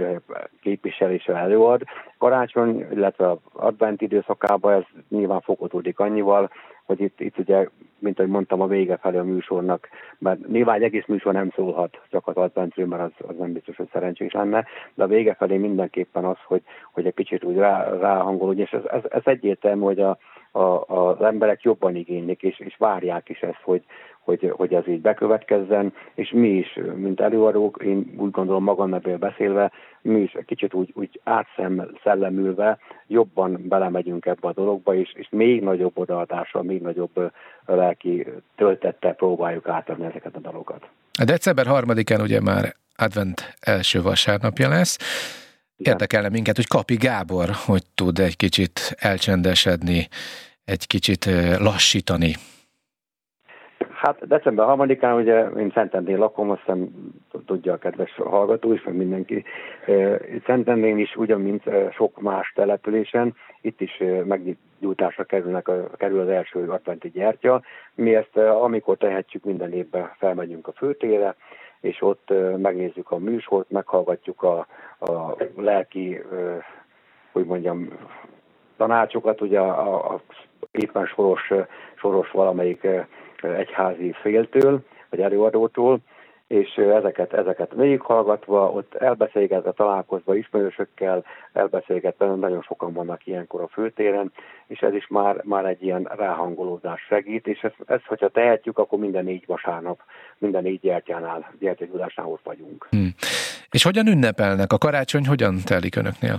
képvisel és előad. Karácsony, illetve advent időszakában ez nyilván fokozódik annyival, hogy itt, itt ugye, mint ahogy mondtam, a vége felé a műsornak, mert nyilván egy egész műsor nem szólhat csak az adventről, mert az, az nem biztos, hogy szerencsés lenne, de a vége felé mindenképpen az, hogy, hogy egy kicsit úgy rá, ráhangolódni, és ez, ez, ez egyértelmű, hogy a, a, az emberek jobban igénylik, és, és várják is ezt, hogy, hogy, hogy ez így bekövetkezzen, és mi is, mint előadók, én úgy gondolom magam ebből beszélve, mi is egy kicsit úgy, úgy átszellemülve jobban belemegyünk ebbe a dologba, és, és még nagyobb odaadással, még nagyobb lelki töltettel próbáljuk átadni ezeket a dalokat. A december harmadikán ugye már advent első vasárnapja lesz. Érdekelne minket, hogy Kapi Gábor hogy tud egy kicsit elcsendesedni, egy kicsit lassítani Hát december 3-án ugye én Szentendén lakom, azt hiszem tudja a kedves hallgató is, meg mindenki. Szentendén is ugyan, mint sok más településen, itt is meggyújtásra kerülnek, kerül az első adventi gyertya. Mi ezt, amikor tehetjük, minden évben felmegyünk a főtére, és ott megnézzük a műsort, meghallgatjuk a, a lelki, hogy mondjam, tanácsokat, ugye a, a éppen soros, soros valamelyik egyházi féltől, vagy előadótól, és ezeket, ezeket végighallgatva, ott elbeszélgetve, találkozva ismerősökkel, elbeszélgetve, nagyon sokan vannak ilyenkor a főtéren, és ez is már, már egy ilyen ráhangolódás segít, és ezt, ezt, hogyha tehetjük, akkor minden négy vasárnap, minden négy gyertyánál, gyertyagulásnál ott vagyunk. Hmm. És hogyan ünnepelnek? A karácsony hogyan telik önöknél?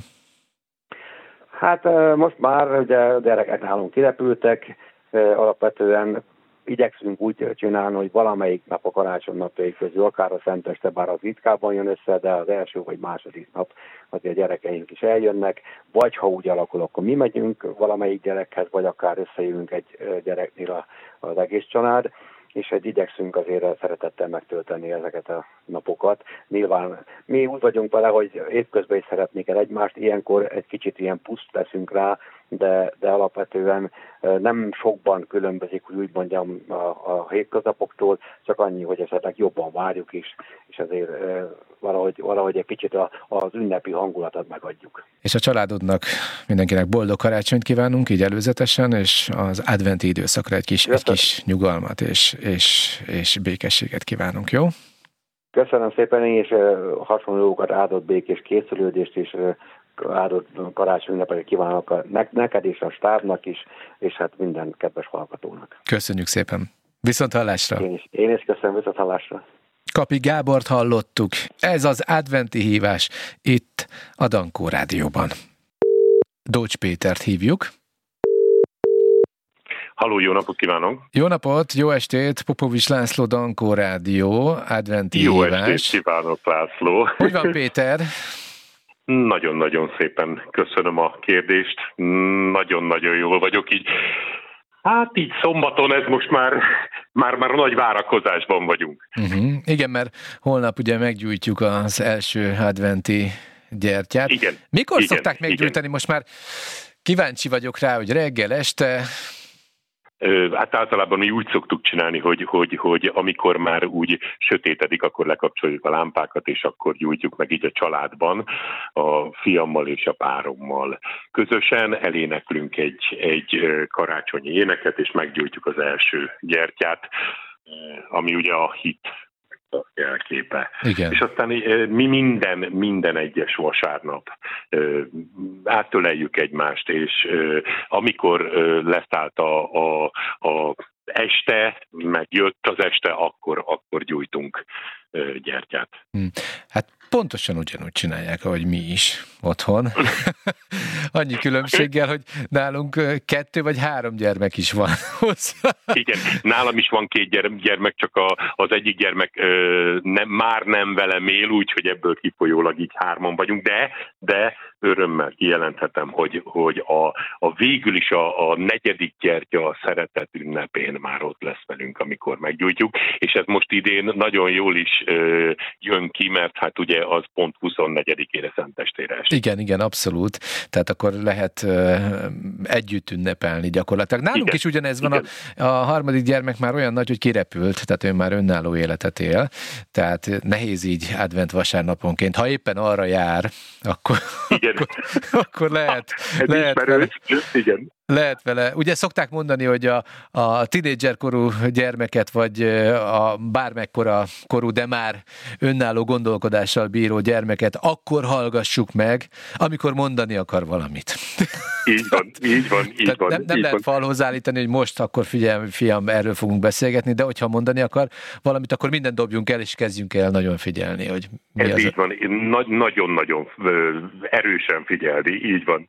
Hát most már ugye a gyerekek nálunk kirepültek, alapvetően igyekszünk úgy csinálni, hogy valamelyik nap a karácsony napjai közül, akár a Szenteste, bár az ritkában jön össze, de az első vagy második nap azért a gyerekeink is eljönnek, vagy ha úgy alakul, akkor mi megyünk valamelyik gyerekhez, vagy akár összejövünk egy gyereknél az egész család és egy igyekszünk azért szeretettel megtölteni ezeket a napokat. Nyilván mi úgy vagyunk vele, hogy évközben is szeretnék el egymást, ilyenkor egy kicsit ilyen puszt leszünk rá, de, de alapvetően nem sokban különbözik, hogy úgy mondjam, a, a hétköznapoktól, csak annyi, hogy esetleg jobban várjuk is, és azért valahogy, valahogy egy kicsit a, az ünnepi hangulatot megadjuk. És a családodnak mindenkinek boldog karácsonyt kívánunk, így előzetesen, és az adventi időszakra egy kis, egy kis nyugalmat és, és, és békességet kívánunk, jó? Köszönöm szépen, én is hasonlókat áldott békés készülődést is áldott karácsony ünnepeket kívánok a, neked és a stábnak is, és hát minden kedves hallgatónak. Köszönjük szépen. Viszont hallásra. Én is, én is köszönöm, viszont hallásra. Kapi Gábort hallottuk. Ez az adventi hívás itt a Dankó Rádióban. Dócs Pétert hívjuk. Halló, jó napot kívánok! Jó napot, jó estét, Popovics László Dankó Rádió, adventi jó hívás. Jó estét kívánok, László! Hogy van Péter? [LAUGHS] Nagyon-nagyon szépen köszönöm a kérdést. Nagyon-nagyon jól vagyok így. Hát így szombaton ez most már, már, már nagy várakozásban vagyunk. Uh-huh. Igen, mert holnap ugye meggyújtjuk az első adventi gyertyát. Igen. Mikor igen, szokták meggyújtani? Igen. Most már kíváncsi vagyok rá, hogy reggel, este, Hát általában mi úgy szoktuk csinálni, hogy, hogy, hogy amikor már úgy sötétedik, akkor lekapcsoljuk a lámpákat, és akkor gyújtjuk meg így a családban, a fiammal és a párommal. Közösen eléneklünk egy, egy karácsonyi éneket, és meggyújtjuk az első gyertyát, ami ugye a hit jelképe. Igen. És aztán mi minden, minden egyes vasárnap átöleljük egymást, és amikor leszállt a, a, a este, meg jött az este, akkor, akkor gyújtunk gyertyát. Hm. Hát pontosan ugyanúgy csinálják, ahogy mi is otthon. [LAUGHS] Annyi különbséggel, hogy nálunk kettő vagy három gyermek is van [LAUGHS] hozzá. Igen, nálam is van két gyermek, csak az egyik gyermek ö, nem, már nem velem él, úgyhogy ebből kifolyólag így hárman vagyunk, de, de örömmel kijelenthetem, hogy, hogy a, a végül is a, a negyedik gyertya a szeretet ünnepén már ott lesz velünk, amikor meggyújtjuk, és ez most idén nagyon jól is jön ki, mert hát ugye az pont 24-ére szentestére esik. Igen, igen, abszolút. Tehát akkor lehet ö, együtt ünnepelni gyakorlatilag. Nálunk igen, is ugyanez van, a, a harmadik gyermek már olyan nagy, hogy kirepült, tehát ő már önálló életet él, tehát nehéz így advent vasárnaponként, ha éppen arra jár, akkor, igen. akkor, akkor lehet, Ez lehet vele, igen. Lehet vele. Ugye szokták mondani, hogy a, a tinédzserkorú gyermeket, vagy a bármekkora korú, de már önálló gondolkodással bíró gyermeket akkor hallgassuk meg, amikor mondani akar valamit. [LAUGHS] Így van, így van, így Tehát van. Nem, nem így lehet van. falhoz állítani, hogy most akkor figyelj, fiam, erről fogunk beszélgetni, de hogyha mondani akar valamit, akkor mindent dobjunk el, és kezdjünk el nagyon figyelni, hogy mi Ez az. így van, Nagy- nagyon-nagyon erősen figyelni, így van.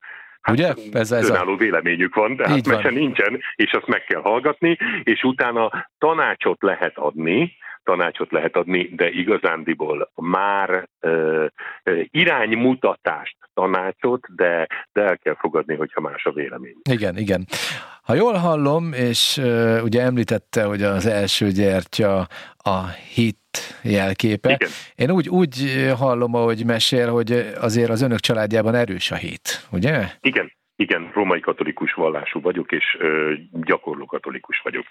Ugye? Ez- ez a- önálló véleményük van, de hát mese nincsen, és azt meg kell hallgatni, és utána tanácsot lehet adni, tanácsot lehet adni, de igazándiból már ö, ö, iránymutatást, tanácsot, de, de el kell fogadni, hogyha más a vélemény. Igen, igen. Ha jól hallom, és uh, ugye említette, hogy az első gyertya a hit jelképe. Igen. Én úgy, úgy hallom, ahogy mesél, hogy azért az önök családjában erős a hit, ugye? Igen, igen, római katolikus vallású vagyok, és ö, gyakorló katolikus vagyok.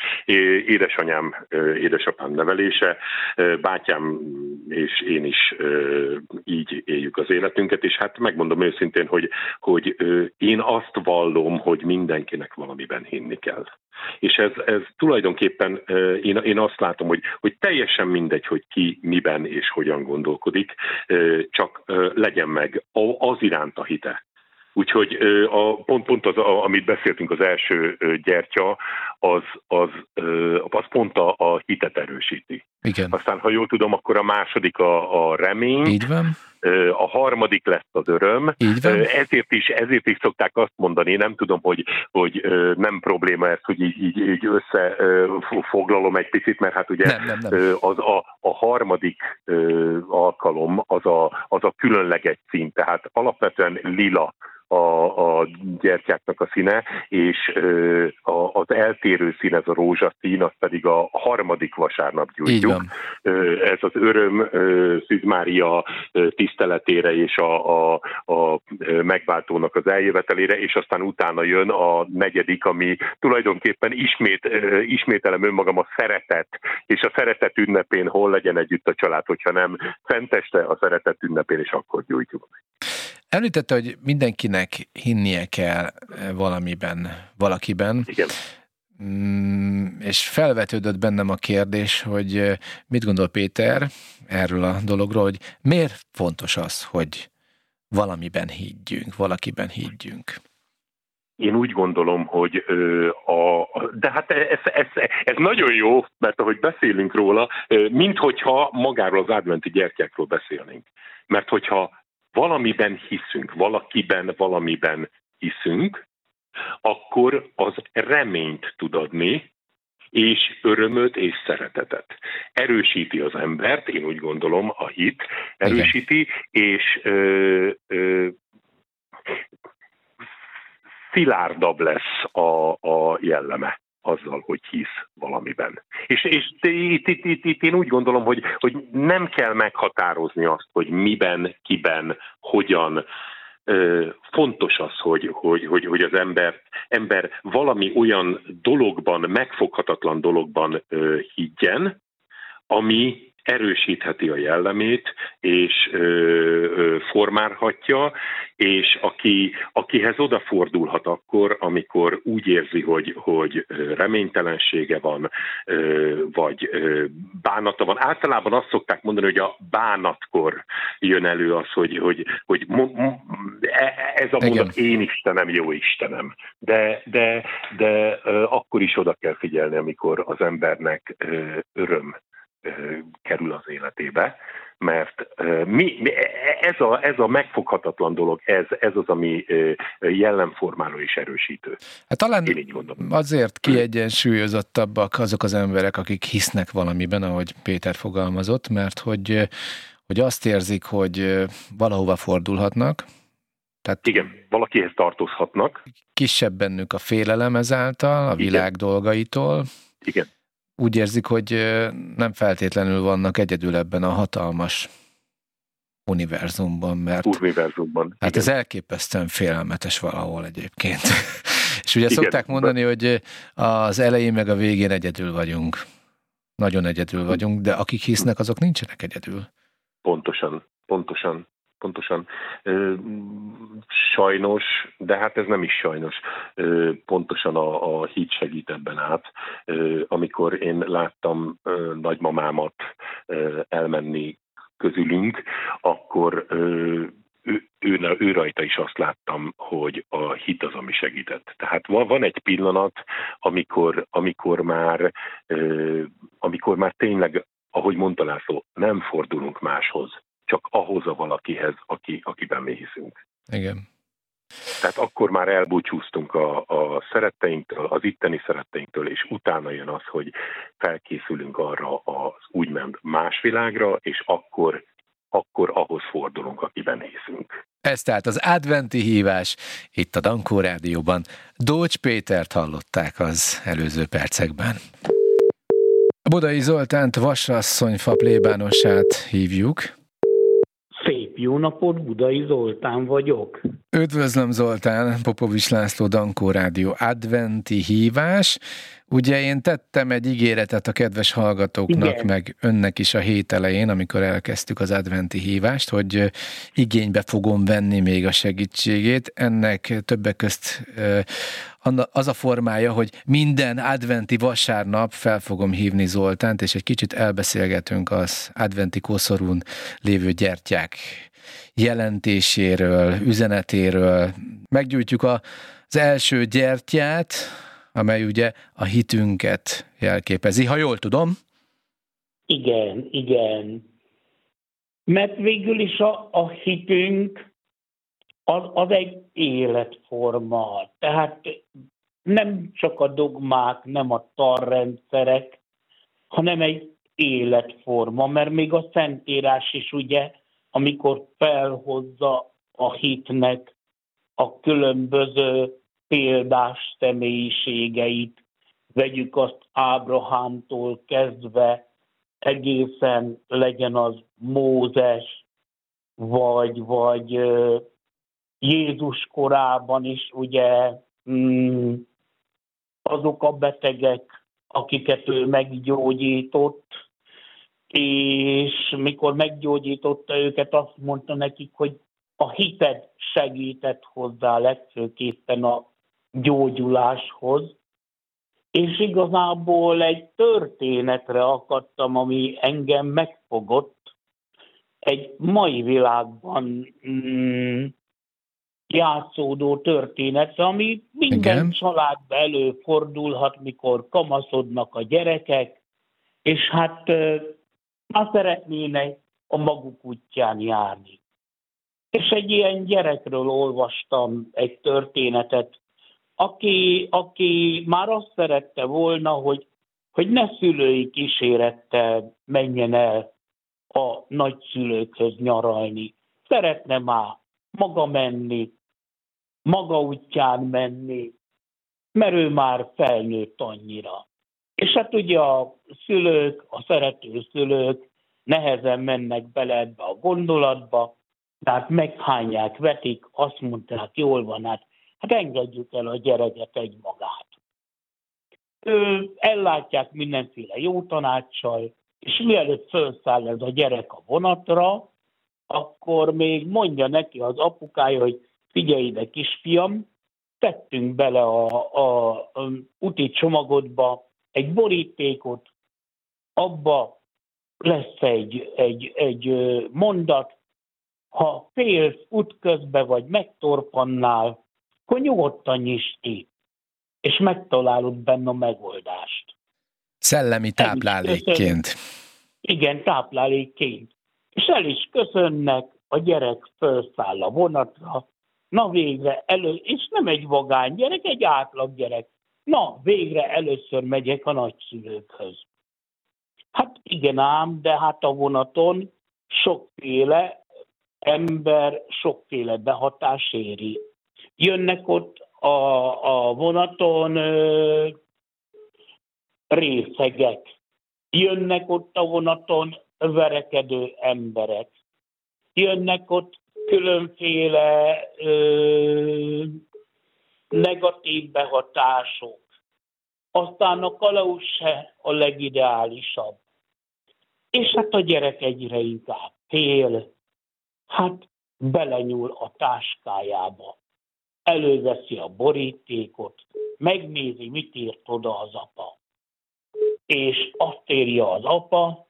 Édesanyám, édesapám nevelése, bátyám és én is ö, így éljük az életünket, és hát megmondom őszintén, hogy, hogy ö, én azt vallom, hogy mindenkinek valamiben hinni kell. És ez, ez tulajdonképpen ö, én, én azt látom, hogy, hogy teljesen mindegy, hogy ki miben és hogyan gondolkodik, ö, csak ö, legyen meg az iránt a hite. Úgyhogy a, pont, pont az, amit beszéltünk, az első gyertya, az, az, az pont a, a hitet erősíti. Igen. Aztán, ha jól tudom, akkor a második a, a remény, Így van, a harmadik lesz az öröm. így van. Ezért is, ezért is szokták azt mondani, nem tudom, hogy, hogy nem probléma ez, hogy így, így, így összefoglalom egy picit, mert hát ugye Nem, nem, nem. Az a, a harmadik alkalom az a, az a különleges szín, tehát alapvetően lila a, a gyertyáknak a színe, és ö, a, az eltérő szín, ez a rózsaszín, az pedig a harmadik vasárnap gyújtjuk. Van. Ö, Ez az öröm Szűz Mária tiszteletére és a, a, a megváltónak az eljövetelére, és aztán utána jön a negyedik, ami tulajdonképpen ismét, ismételem önmagam a szeretet, és a szeretet ünnepén hol legyen együtt a család, hogyha nem fenteste a szeretet ünnepén, és akkor gyújtjuk. Említette, hogy mindenkinek hinnie kell valamiben, valakiben. Igen. Mm, és felvetődött bennem a kérdés, hogy mit gondol Péter erről a dologról, hogy miért fontos az, hogy valamiben higgyünk, valakiben higgyünk. Én úgy gondolom, hogy a, de hát ez, ez, ez nagyon jó, mert ahogy beszélünk róla, minthogyha magáról az adventi gyertyákról beszélnénk. Mert hogyha valamiben hiszünk, valakiben, valamiben hiszünk, akkor az reményt tud adni, és örömöt és szeretetet. Erősíti az embert, én úgy gondolom, a hit erősíti, és ö, ö, szilárdabb lesz a, a jelleme azzal, hogy hisz valamiben. És, és itt, itt, itt, itt én úgy gondolom, hogy, hogy nem kell meghatározni azt, hogy miben, kiben, hogyan. Fontos az, hogy, hogy, hogy, hogy az ember, ember valami olyan dologban, megfoghatatlan dologban higgyen, ami erősítheti a jellemét, és ö, ö, formálhatja, és aki, akihez odafordulhat akkor, amikor úgy érzi, hogy, hogy reménytelensége van, ö, vagy ö, bánata van. Általában azt szokták mondani, hogy a bánatkor jön elő az, hogy, hogy, hogy e- ez a mondat, én Istenem, jó Istenem. De, de, de akkor is oda kell figyelni, amikor az embernek öröm kerül az életébe, mert mi, mi, ez, a, ez a megfoghatatlan dolog, ez, ez az, ami jellemformáló és erősítő. Hát talán Én így gondolom. azért kiegyensúlyozottabbak azok az emberek, akik hisznek valamiben, ahogy Péter fogalmazott, mert hogy, hogy azt érzik, hogy valahova fordulhatnak. Tehát Igen, valakihez tartozhatnak. Kisebb bennük a félelem ezáltal, a világ Igen. dolgaitól. Igen. Úgy érzik, hogy nem feltétlenül vannak egyedül ebben a hatalmas univerzumban, mert univerzumban. hát Igen. ez elképesztően félelmetes valahol egyébként. [LAUGHS] És ugye Igen. szokták mondani, hogy az elején meg a végén egyedül vagyunk. Nagyon egyedül vagyunk, de akik hisznek, azok nincsenek egyedül. Pontosan, pontosan. Pontosan sajnos, de hát ez nem is sajnos, pontosan a, a hit segít ebben át. Amikor én láttam nagymamámat elmenni közülünk, akkor ő, ő, ő rajta is azt láttam, hogy a hit az, ami segített. Tehát van, van egy pillanat, amikor, amikor, már, amikor már tényleg, ahogy mondta László, nem fordulunk máshoz, csak ahhoz a valakihez, aki, akiben mi hiszünk. Igen. Tehát akkor már elbúcsúztunk a, a szeretteinktől, az itteni szeretteinktől, és utána jön az, hogy felkészülünk arra az úgymond más világra, és akkor akkor ahhoz fordulunk, akiben hiszünk. Ez tehát az adventi hívás itt a Dankó Rádióban. Dócs Pétert hallották az előző percekben. Budai Zoltánt Vasasszonyfa plébánosát hívjuk. Jó napot, Budai Zoltán vagyok. Üdvözlöm Zoltán, Popovics László Dankó Rádió adventi hívás. Ugye én tettem egy ígéretet a kedves hallgatóknak, Igen. meg önnek is a hét elején, amikor elkezdtük az adventi hívást, hogy igénybe fogom venni még a segítségét. Ennek többek közt az a formája, hogy minden adventi vasárnap fel fogom hívni Zoltánt, és egy kicsit elbeszélgetünk az adventi koszorún lévő gyertyák jelentéséről, üzenetéről. Meggyújtjuk az első gyertyát, amely ugye a hitünket jelképezi, ha jól tudom. Igen, igen. Mert végül is a, a hitünk az, az egy életforma. Tehát nem csak a dogmák, nem a tarrendszerek, hanem egy életforma, mert még a Szentírás is ugye, amikor felhozza a hitnek a különböző példás személyiségeit, vegyük azt Ábrahámtól kezdve, egészen legyen az Mózes, vagy, vagy Jézus korában is ugye mm, azok a betegek, akiket ő meggyógyított, és mikor meggyógyította őket, azt mondta nekik, hogy a hited segített hozzá legfőképpen a gyógyuláshoz, és igazából egy történetre akadtam, ami engem megfogott, egy mai világban mm, játszódó történet, ami minden Igen. családban előfordulhat, mikor kamaszodnak a gyerekek, és hát azt szeretnének a maguk útján járni. És egy ilyen gyerekről olvastam egy történetet, aki, aki már azt szerette volna, hogy, hogy ne szülői kísérettel menjen el a nagyszülőkhöz nyaralni. Szeretne már maga menni, maga útján menni, mert ő már felnőtt annyira. És hát ugye a szülők, a szerető szülők nehezen mennek bele ebbe a gondolatba, tehát meghányják, vetik, azt mondták, jól van, hát hát engedjük el a gyereket egy magát. Ő, ellátják mindenféle jó tanácssal, és mielőtt felszáll ez a gyerek a vonatra, akkor még mondja neki az apukája, hogy figyelj ide kisfiam, tettünk bele a, a, a úti csomagodba egy borítékot, abba lesz egy, egy, egy mondat, ha félsz útközbe vagy megtorpannál, akkor nyugodtan nyisd ki, és megtalálod benne a megoldást. Szellemi táplálékként. Igen, táplálékként. És el is köszönnek, a gyerek felszáll a vonatra, na végre elő, és nem egy vagány gyerek, egy átlag gyerek. Na, végre először megyek a nagyszülőkhöz. Hát igen ám, de hát a vonaton sokféle ember, sokféle behatás éri. Jönnek ott a, a vonaton ö, részegek, jönnek ott a vonaton verekedő emberek, jönnek ott különféle ö, negatív behatások. Aztán a kalauz se a legideálisabb. És hát a gyerek egyre inkább fél. Hát belenyúl a táskájába, előveszi a borítékot, megnézi, mit írt oda az apa. És azt írja az apa,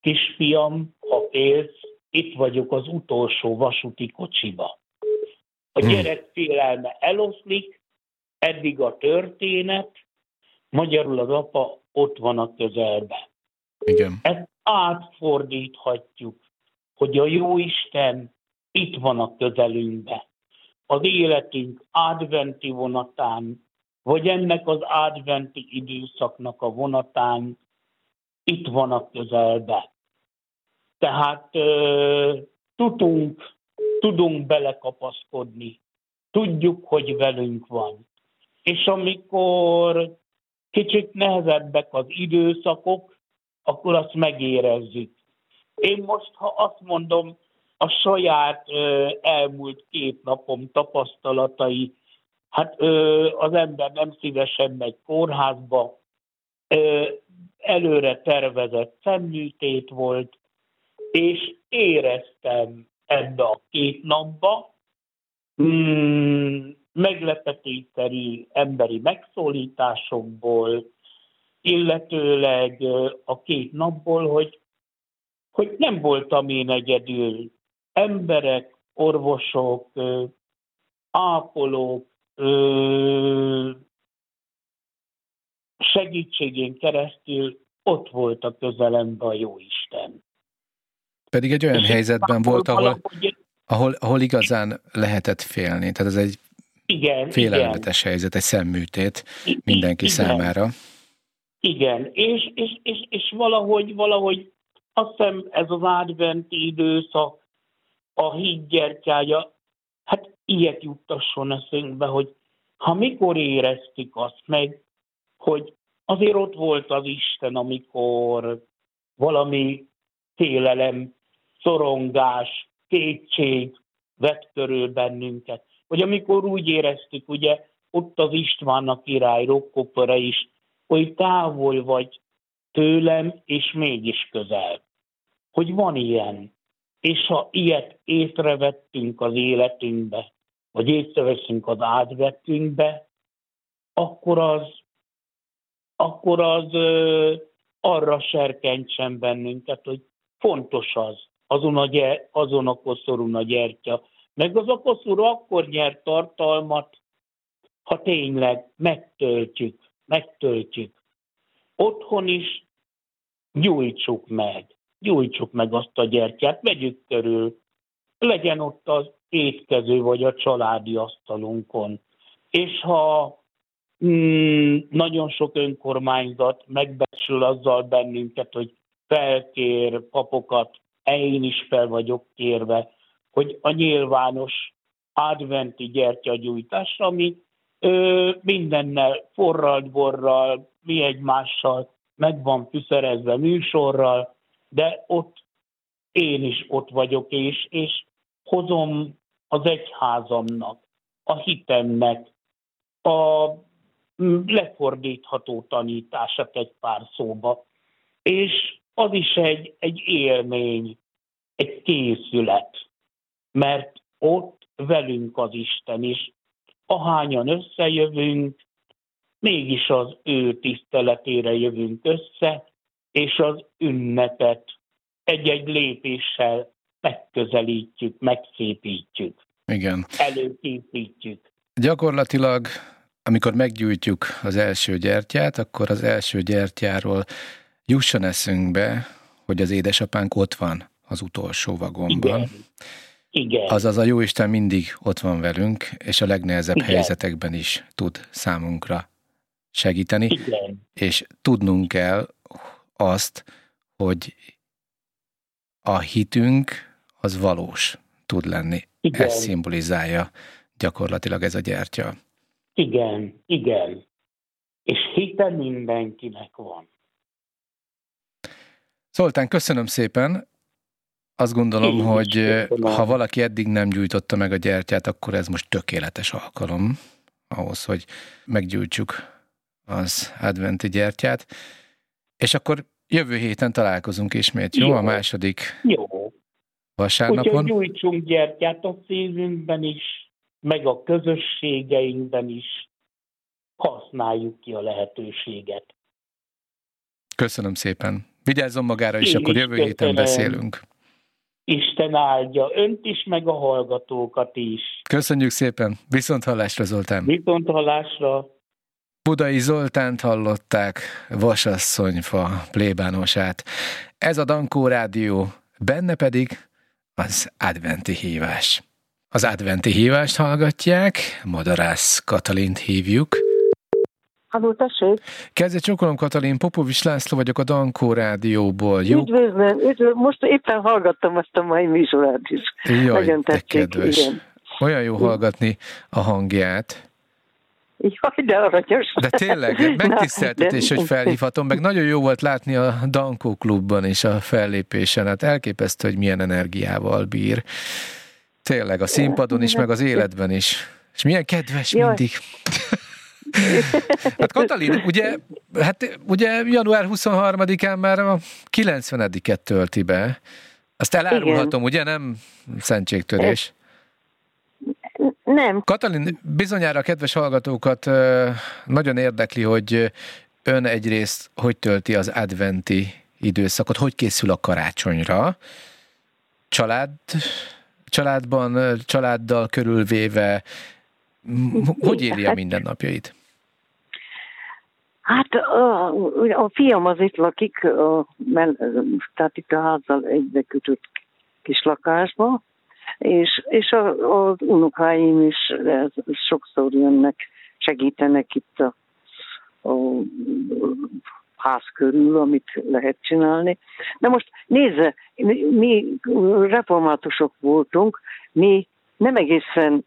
kisfiam, ha élsz, itt vagyok az utolsó vasúti kocsiba. A hmm. gyerek félelme eloszlik, eddig a történet, magyarul az apa ott van a közelben. Igen. Ezt átfordíthatjuk, hogy a jó Isten itt van a közelünkben. Az életünk adventi vonatán, vagy ennek az adventi időszaknak a vonatán itt van a közelbe. Tehát uh, tudunk, tudunk belekapaszkodni, tudjuk, hogy velünk van. És amikor kicsit nehezebbek az időszakok, akkor azt megérezzük. Én most, ha azt mondom, a saját ö, elmúlt két napom tapasztalatai, hát ö, az ember nem szívesen megy kórházba, ö, előre tervezett szemműtét volt, és éreztem ebbe a két napba mm, meglepetésszerű emberi megszólításokból, illetőleg a két napból, hogy, hogy nem voltam én egyedül. Emberek, orvosok, ápolók segítségén keresztül ott volt a közelemben a Jóisten. Pedig egy olyan helyzetben volt, ahol, ahol, ahol igazán lehetett félni. Tehát ez egy igen, félelmetes igen. helyzet, egy szemműtét mindenki igen. számára. Igen, és, és, és, és valahogy, valahogy azt hiszem ez az adventi időszak, a hídgyertyája, hát ilyet juttasson eszünkbe, hogy ha mikor éreztük azt meg, hogy azért ott volt az Isten, amikor valami félelem, szorongás, kétség vett körül bennünket. Vagy amikor úgy éreztük, ugye, ott az István a király, Rokkopora is, hogy távol vagy tőlem, és mégis közel. Hogy van ilyen. És ha ilyet észrevettünk az életünkbe, vagy észreveszünk az átvettünkbe, akkor az, akkor az ö, arra serkentsen bennünket, hogy fontos az, azon a, gyere, azon a koszorú a gyertya. Meg az a koszorú akkor nyer tartalmat, ha tényleg megtöltjük, megtöltjük. Otthon is gyújtsuk meg gyújtsuk meg azt a gyertyát, vegyük körül, legyen ott az étkező vagy a családi asztalunkon. És ha mm, nagyon sok önkormányzat megbecsül azzal bennünket, hogy felkér papokat, én is fel vagyok kérve, hogy a nyilvános adventi gyertyagyújtásra, ami ö, mindennel, forralt borral, mi egymással meg van fűszerezve műsorral, de ott én is ott vagyok, és, és hozom az egyházamnak, a hitemnek a lefordítható tanítását egy pár szóba. És az is egy, egy élmény, egy készület, mert ott velünk az Isten is. Ahányan összejövünk, mégis az ő tiszteletére jövünk össze, és az ünnepet egy-egy lépéssel megközelítjük, megszépítjük. Igen. Előkészítjük. Gyakorlatilag, amikor meggyújtjuk az első gyertyát, akkor az első gyertyáról jusson eszünkbe, hogy az édesapánk ott van az utolsó vagomban. Igen. Igen. Azaz a Jóisten mindig ott van velünk, és a legnehezebb Igen. helyzetekben is tud számunkra segíteni. Igen. És tudnunk kell, azt, hogy a hitünk az valós tud lenni. Igen. Ez szimbolizálja gyakorlatilag ez a gyertya. Igen, igen. És hite mindenkinek van. Szoltán, köszönöm szépen. Azt gondolom, Én hogy köszönöm. ha valaki eddig nem gyújtotta meg a gyertyát, akkor ez most tökéletes alkalom ahhoz, hogy meggyújtsuk az adventi gyertyát. És akkor jövő héten találkozunk ismét, jó? jó. A második jó. vasárnapon. Úgyhogy nyújtsunk gyertyát a szívünkben is, meg a közösségeinkben is. Használjuk ki a lehetőséget. Köszönöm szépen. Vigyázzon magára, és Én akkor jövő héten köszönöm. beszélünk. Isten áldja önt is, meg a hallgatókat is. Köszönjük szépen. Viszont hallásra, Zoltán. Viszont hallásra. Budai Zoltánt hallották, Vasasszonyfa plébánosát. Ez a Dankó Rádió, benne pedig az adventi hívás. Az adventi hívást hallgatják, Madarász Katalint hívjuk. Halló, tessék! Kezdje csokolom Katalin, Popovics László vagyok a Dankó Rádióból. Jó, Üdvözlöm, üdvözlöm, most éppen hallgattam azt a mai műsorát is. jaj, Nagyon tetszik, igen. Olyan jó hallgatni a hangját. Jaj, de aranyos. De tényleg, megtiszteltetés, Na, de- hogy felhívhatom, meg nagyon jó volt látni a Dankó klubban is a fellépésen, hát elképesztő, hogy milyen energiával bír. Tényleg, a színpadon is, meg az életben is. És milyen kedves Jaj. mindig. [LAUGHS] Hát Katalin, ugye, hát ugye január 23-án már a 90-et tölti be. Azt elárulhatom, ugye, nem szentségtörés? Nem, Katalin, bizonyára a kedves hallgatókat nagyon érdekli, hogy ön egyrészt hogy tölti az adventi időszakot, hogy készül a karácsonyra. Család, családban, családdal körülvéve, hogy éli a mindennapjait? Hát a, a fiam az itt lakik, a, tehát itt a házzal egybe kötött kis lakásba, és, és a, az unokáim is sokszor jönnek, segítenek itt a, a ház körül, amit lehet csinálni. De most nézze, mi, mi reformátusok voltunk, mi nem egészen,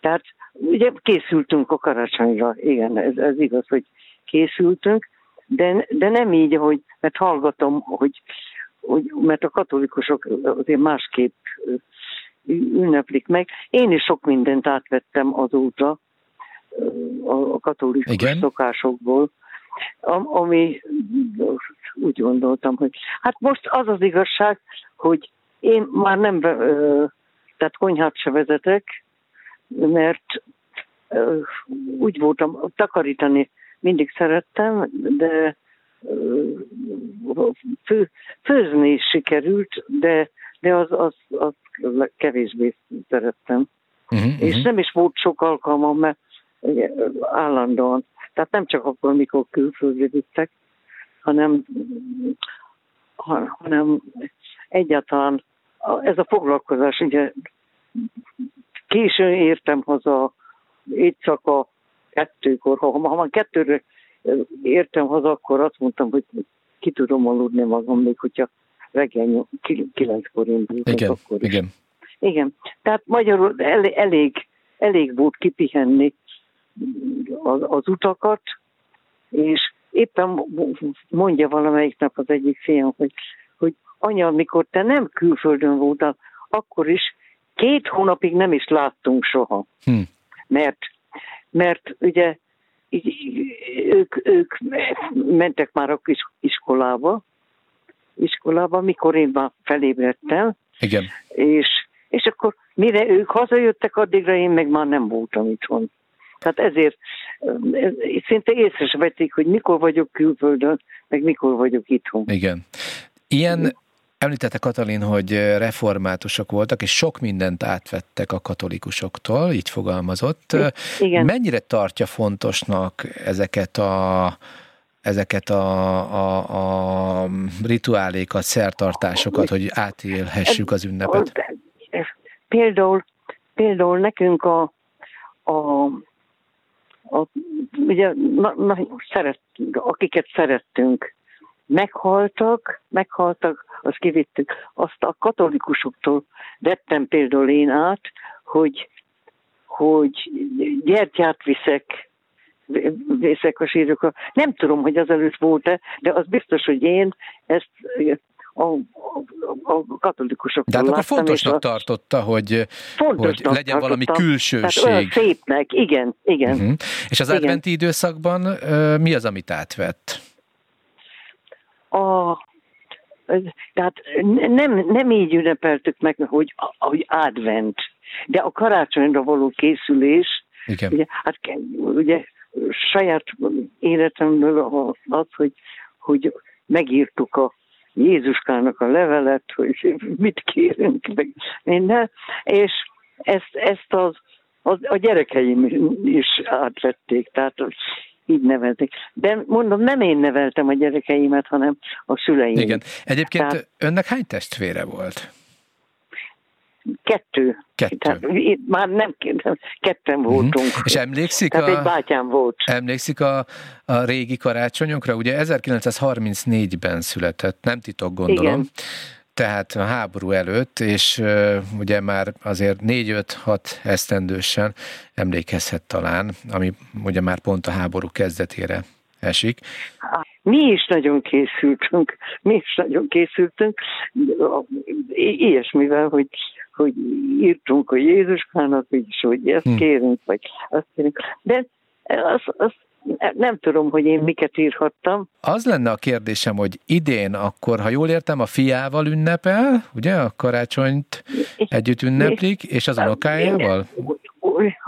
tehát ugye készültünk a karácsonyra, igen, ez, ez igaz, hogy készültünk, de, de nem így, hogy, mert hallgatom, hogy, hogy mert a katolikusok azért másképp ünneplik meg. Én is sok mindent átvettem azóta a, a katolikus Igen. szokásokból, am- ami úgy gondoltam, hogy hát most az az igazság, hogy én már nem, tehát konyhát se vezetek, mert úgy voltam, takarítani mindig szerettem, de fő, főzni is sikerült, de, de az, az, az kevésbé szerettem. Uh-huh, És nem is volt sok alkalmam, mert állandóan, tehát nem csak akkor, amikor külföldre vittek, hanem, ha- hanem egyáltalán ez a foglalkozás, ugye későn értem haza, éjszaka kettőkor, ha, ha már kettőre értem haza, akkor azt mondtam, hogy ki tudom aludni magam, még hogyha reggel kilenckor indultak, Igen, akkor is. igen. Igen, tehát magyarul el, elég, elég volt kipihenni az, az utakat, és éppen mondja valamelyik nap az egyik fiam, hogy, hogy anya, mikor te nem külföldön voltál, akkor is két hónapig nem is láttunk soha. Hm. Mert, mert ugye így, ők, ők mentek már a kis iskolába, iskolába, mikor én már felébredtem, Igen. és, és akkor mire ők hazajöttek, addigra én meg már nem voltam itthon. Tehát ezért ez- szinte észre se vették, hogy mikor vagyok külföldön, meg mikor vagyok itthon. Igen. Ilyen, említette Katalin, hogy reformátusok voltak, és sok mindent átvettek a katolikusoktól, így fogalmazott. Igen. Mennyire tartja fontosnak ezeket a ezeket a, a, a rituálékat, szertartásokat, hogy átélhessük az ünnepet? Például, például nekünk a, a, a ugye, na, na, szeret, akiket szerettünk, meghaltak, meghaltak, azt kivittük. Azt a katolikusoktól vettem például én át, hogy, hogy gyertyát viszek, viszek a sírokra. Nem tudom, hogy azelőtt volt-e, de az biztos, hogy én ezt a, a, a katolikusoktól De hát akkor láttam, fontosnak a- tartotta, hogy, Fontosnak hogy legyen valami tartottam. külsőség. Tehát olyan szépnek, igen, igen. Uh-huh. És az Igen. adventi időszakban ö, mi az, amit átvett? A, tehát nem, nem így ünnepeltük meg, hogy, hogy advent, de a karácsonyra való készülés, Igen. ugye, hát ugye saját életemről az, hogy, hogy megírtuk a Jézuskának a levelet, hogy mit kérünk, meg minden, és ezt, ezt az, az, a gyerekeim is átvették, tehát így nevelték. De mondom, nem én neveltem a gyerekeimet, hanem a szüleim. Igen. Egyébként Tehát, önnek hány testvére volt? Kettő. Kettő. Tehát, már nem ketten mhm. voltunk. Uh-huh. És emlékszik Tehát a, egy bátyám volt. Emlékszik a, a régi karácsonyokra? Ugye 1934-ben született, nem titok gondolom. Igen tehát a háború előtt, és ugye már azért 4-5-6 esztendősen emlékezhet talán, ami ugye már pont a háború kezdetére esik. Mi is nagyon készültünk, mi is nagyon készültünk, ilyesmivel, hogy, hogy írtunk a Jézuskának, és hogy ezt hm. kérünk, vagy azt kérünk. De az, az nem tudom, hogy én miket írhattam. Az lenne a kérdésem, hogy idén akkor, ha jól értem, a fiával ünnepel, ugye, a karácsonyt együtt ünneplik, és az unokájával?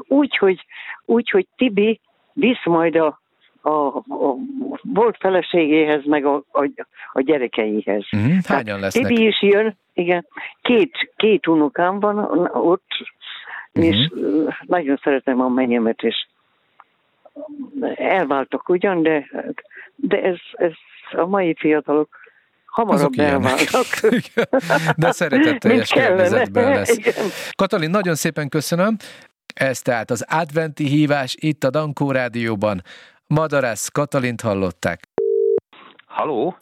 Úgy, hogy, úgy, hogy Tibi visz majd a, a, a volt feleségéhez, meg a, a, a gyerekeihez. Uh-huh. Hányan lesznek? Tibi is jön, igen. Két, két unokám van ott, uh-huh. és nagyon szeretem a menyemet, és elváltak ugyan, de, de ez, ez a mai fiatalok hamarabb elválnak. [LAUGHS] de szeretetteljes környezetben lesz. Igen. Katalin, nagyon szépen köszönöm. Ez tehát az adventi hívás itt a Dankó Rádióban. Madarász Katalint hallották. Haló?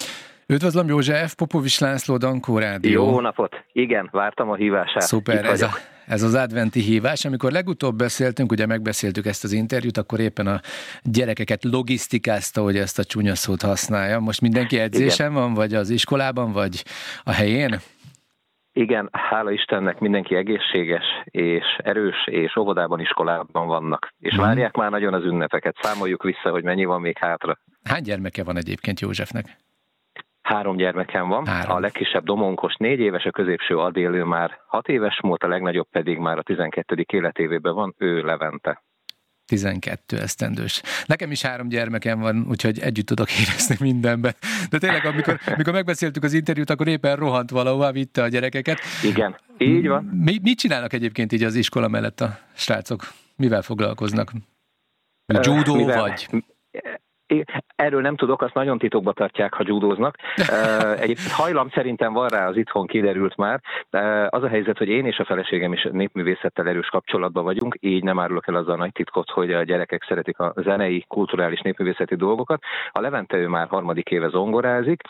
Üdvözlöm József, Popovics László, Dankó Rádió. Jó napot! Igen, vártam a hívását. Szuper, ez a, ez az adventi hívás. Amikor legutóbb beszéltünk, ugye megbeszéltük ezt az interjút, akkor éppen a gyerekeket logisztikázta, hogy ezt a csúnya szót használja. Most mindenki edzésen Igen. van, vagy az iskolában, vagy a helyén? Igen, hála Istennek mindenki egészséges és erős, és óvodában, iskolában vannak. És hmm. várják már nagyon az ünnepeket. Számoljuk vissza, hogy mennyi van még hátra. Hány gyermeke van egyébként Józsefnek? Három gyermekem van, Három. a legkisebb Domonkos négy éves, a középső Adélő már hat éves volt, a legnagyobb pedig már a 12. életévében van, ő Levente. 12 esztendős. Nekem is három gyermekem van, úgyhogy együtt tudok érezni mindenben. De tényleg, amikor, amikor megbeszéltük az interjút, akkor éppen rohant valahová, vitte a gyerekeket. Igen, így van. Mi, mit csinálnak egyébként így az iskola mellett a srácok? Mivel foglalkoznak? Judó vagy? Erről nem tudok, azt nagyon titokba tartják, ha judóznak. [LAUGHS] Egyébként hajlam szerintem van rá, az itthon kiderült már. Az a helyzet, hogy én és a feleségem is népművészettel erős kapcsolatban vagyunk, így nem árulok el azzal a nagy titkot, hogy a gyerekek szeretik a zenei, kulturális, népművészeti dolgokat. A Levente ő már harmadik éve zongorázik,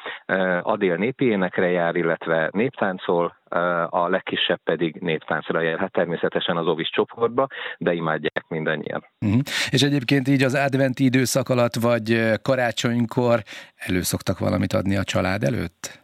Adél népi énekre jár, illetve néptáncol, a legkisebb pedig néptáncra hát természetesen az ovis csoportba, de imádják mindannyian. Uh-huh. És egyébként így az adventi időszak alatt, vagy karácsonykor előszoktak valamit adni a család előtt?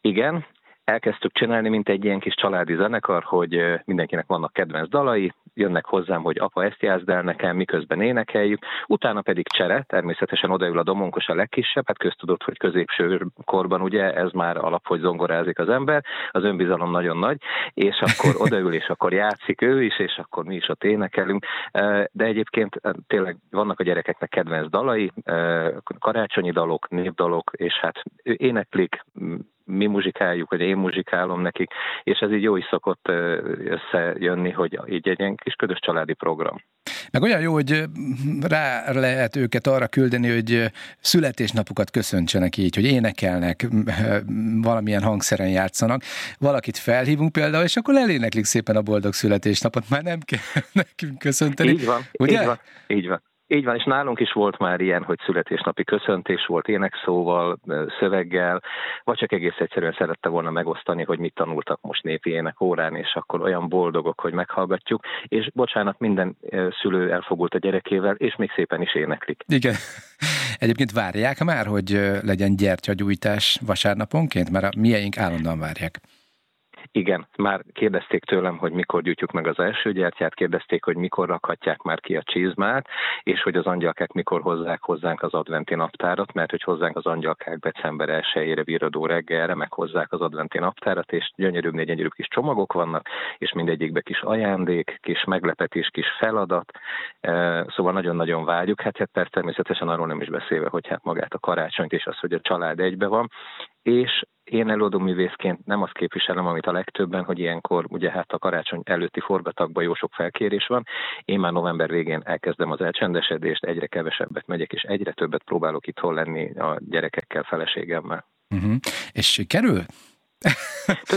Igen, elkezdtük csinálni, mint egy ilyen kis családi zenekar, hogy mindenkinek vannak kedvenc dalai, jönnek hozzám, hogy apa ezt jázd el nekem, miközben énekeljük, utána pedig csere, természetesen odaül a domonkos a legkisebb, hát köztudott, hogy középső korban ugye ez már alap, hogy zongorázik az ember, az önbizalom nagyon nagy, és akkor [LAUGHS] odaül, és akkor játszik ő is, és akkor mi is ott énekelünk, de egyébként tényleg vannak a gyerekeknek kedvenc dalai, karácsonyi dalok, népdalok, és hát éneklik, mi muzsikáljuk, vagy én muzsikálom nekik, és ez így jó is szokott összejönni, hogy így egy ilyen kis ködös családi program. Meg olyan jó, hogy rá lehet őket arra küldeni, hogy születésnapukat köszöntsenek így, hogy énekelnek, valamilyen hangszeren játszanak. Valakit felhívunk például, és akkor eléneklik szépen a boldog születésnapot, már nem kell [LAUGHS] nekünk köszönteni. Így van, ugye? így van, így van. Így van, és nálunk is volt már ilyen, hogy születésnapi köszöntés volt énekszóval, szöveggel, vagy csak egész egyszerűen szerette volna megosztani, hogy mit tanultak most népi ének órán, és akkor olyan boldogok, hogy meghallgatjuk, és bocsánat, minden szülő elfogult a gyerekével, és még szépen is éneklik. Igen. [LAUGHS] Egyébként várják már, hogy legyen gyertyagyújtás vasárnaponként, mert a mieink állandóan várják. Igen, már kérdezték tőlem, hogy mikor gyújtjuk meg az első gyertyát, kérdezték, hogy mikor rakhatják már ki a csizmát, és hogy az angyalkák mikor hozzák hozzánk az adventi naptárat, mert hogy hozzánk az angyalkák december 1-ére viradó reggelre, meg hozzák az adventi naptárat, és gyönyörűbb, gyönyörű kis csomagok vannak, és mindegyikbe kis ajándék, kis meglepetés, kis feladat, e, szóval nagyon-nagyon vágyjuk, hát, hát természetesen arról nem is beszélve, hogy hát magát a karácsonyt és az, hogy a család egybe van, és én előadó művészként nem azt képviselem, amit a legtöbben, hogy ilyenkor ugye hát a karácsony előtti forgatagban jó sok felkérés van. Én már november végén elkezdem az elcsendesedést, egyre kevesebbet megyek, és egyre többet próbálok itthon lenni a gyerekekkel, feleségemmel. Uh-huh. És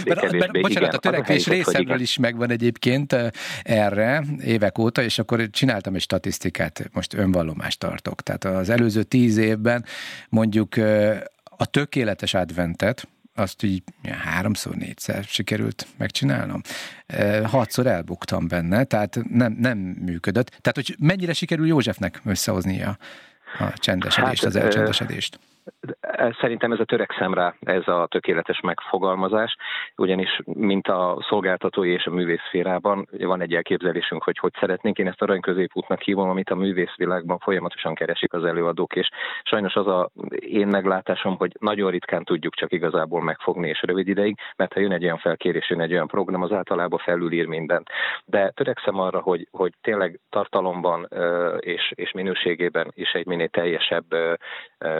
mert, mert, bocsánat, igen, a törekvés részemről is megvan egyébként erre évek óta, és akkor csináltam egy statisztikát, most önvallomást tartok. Tehát az előző tíz évben mondjuk a tökéletes adventet, azt így háromszor, négyszer sikerült megcsinálnom. Hatszor elbuktam benne, tehát nem, nem működött. Tehát, hogy mennyire sikerül Józsefnek összehoznia a csendesedést, hát, az elcsendesedést? Szerintem ez a törekszem rá, ez a tökéletes megfogalmazás, ugyanis mint a szolgáltatói és a művészférában van egy elképzelésünk, hogy hogy szeretnénk. Én ezt arany középútnak hívom, amit a művészvilágban folyamatosan keresik az előadók, és sajnos az a én meglátásom, hogy nagyon ritkán tudjuk csak igazából megfogni és rövid ideig, mert ha jön egy olyan felkérés, jön egy olyan program, az általában felülír mindent. De törekszem arra, hogy, hogy tényleg tartalomban és, és minőségében is egy minél teljesebb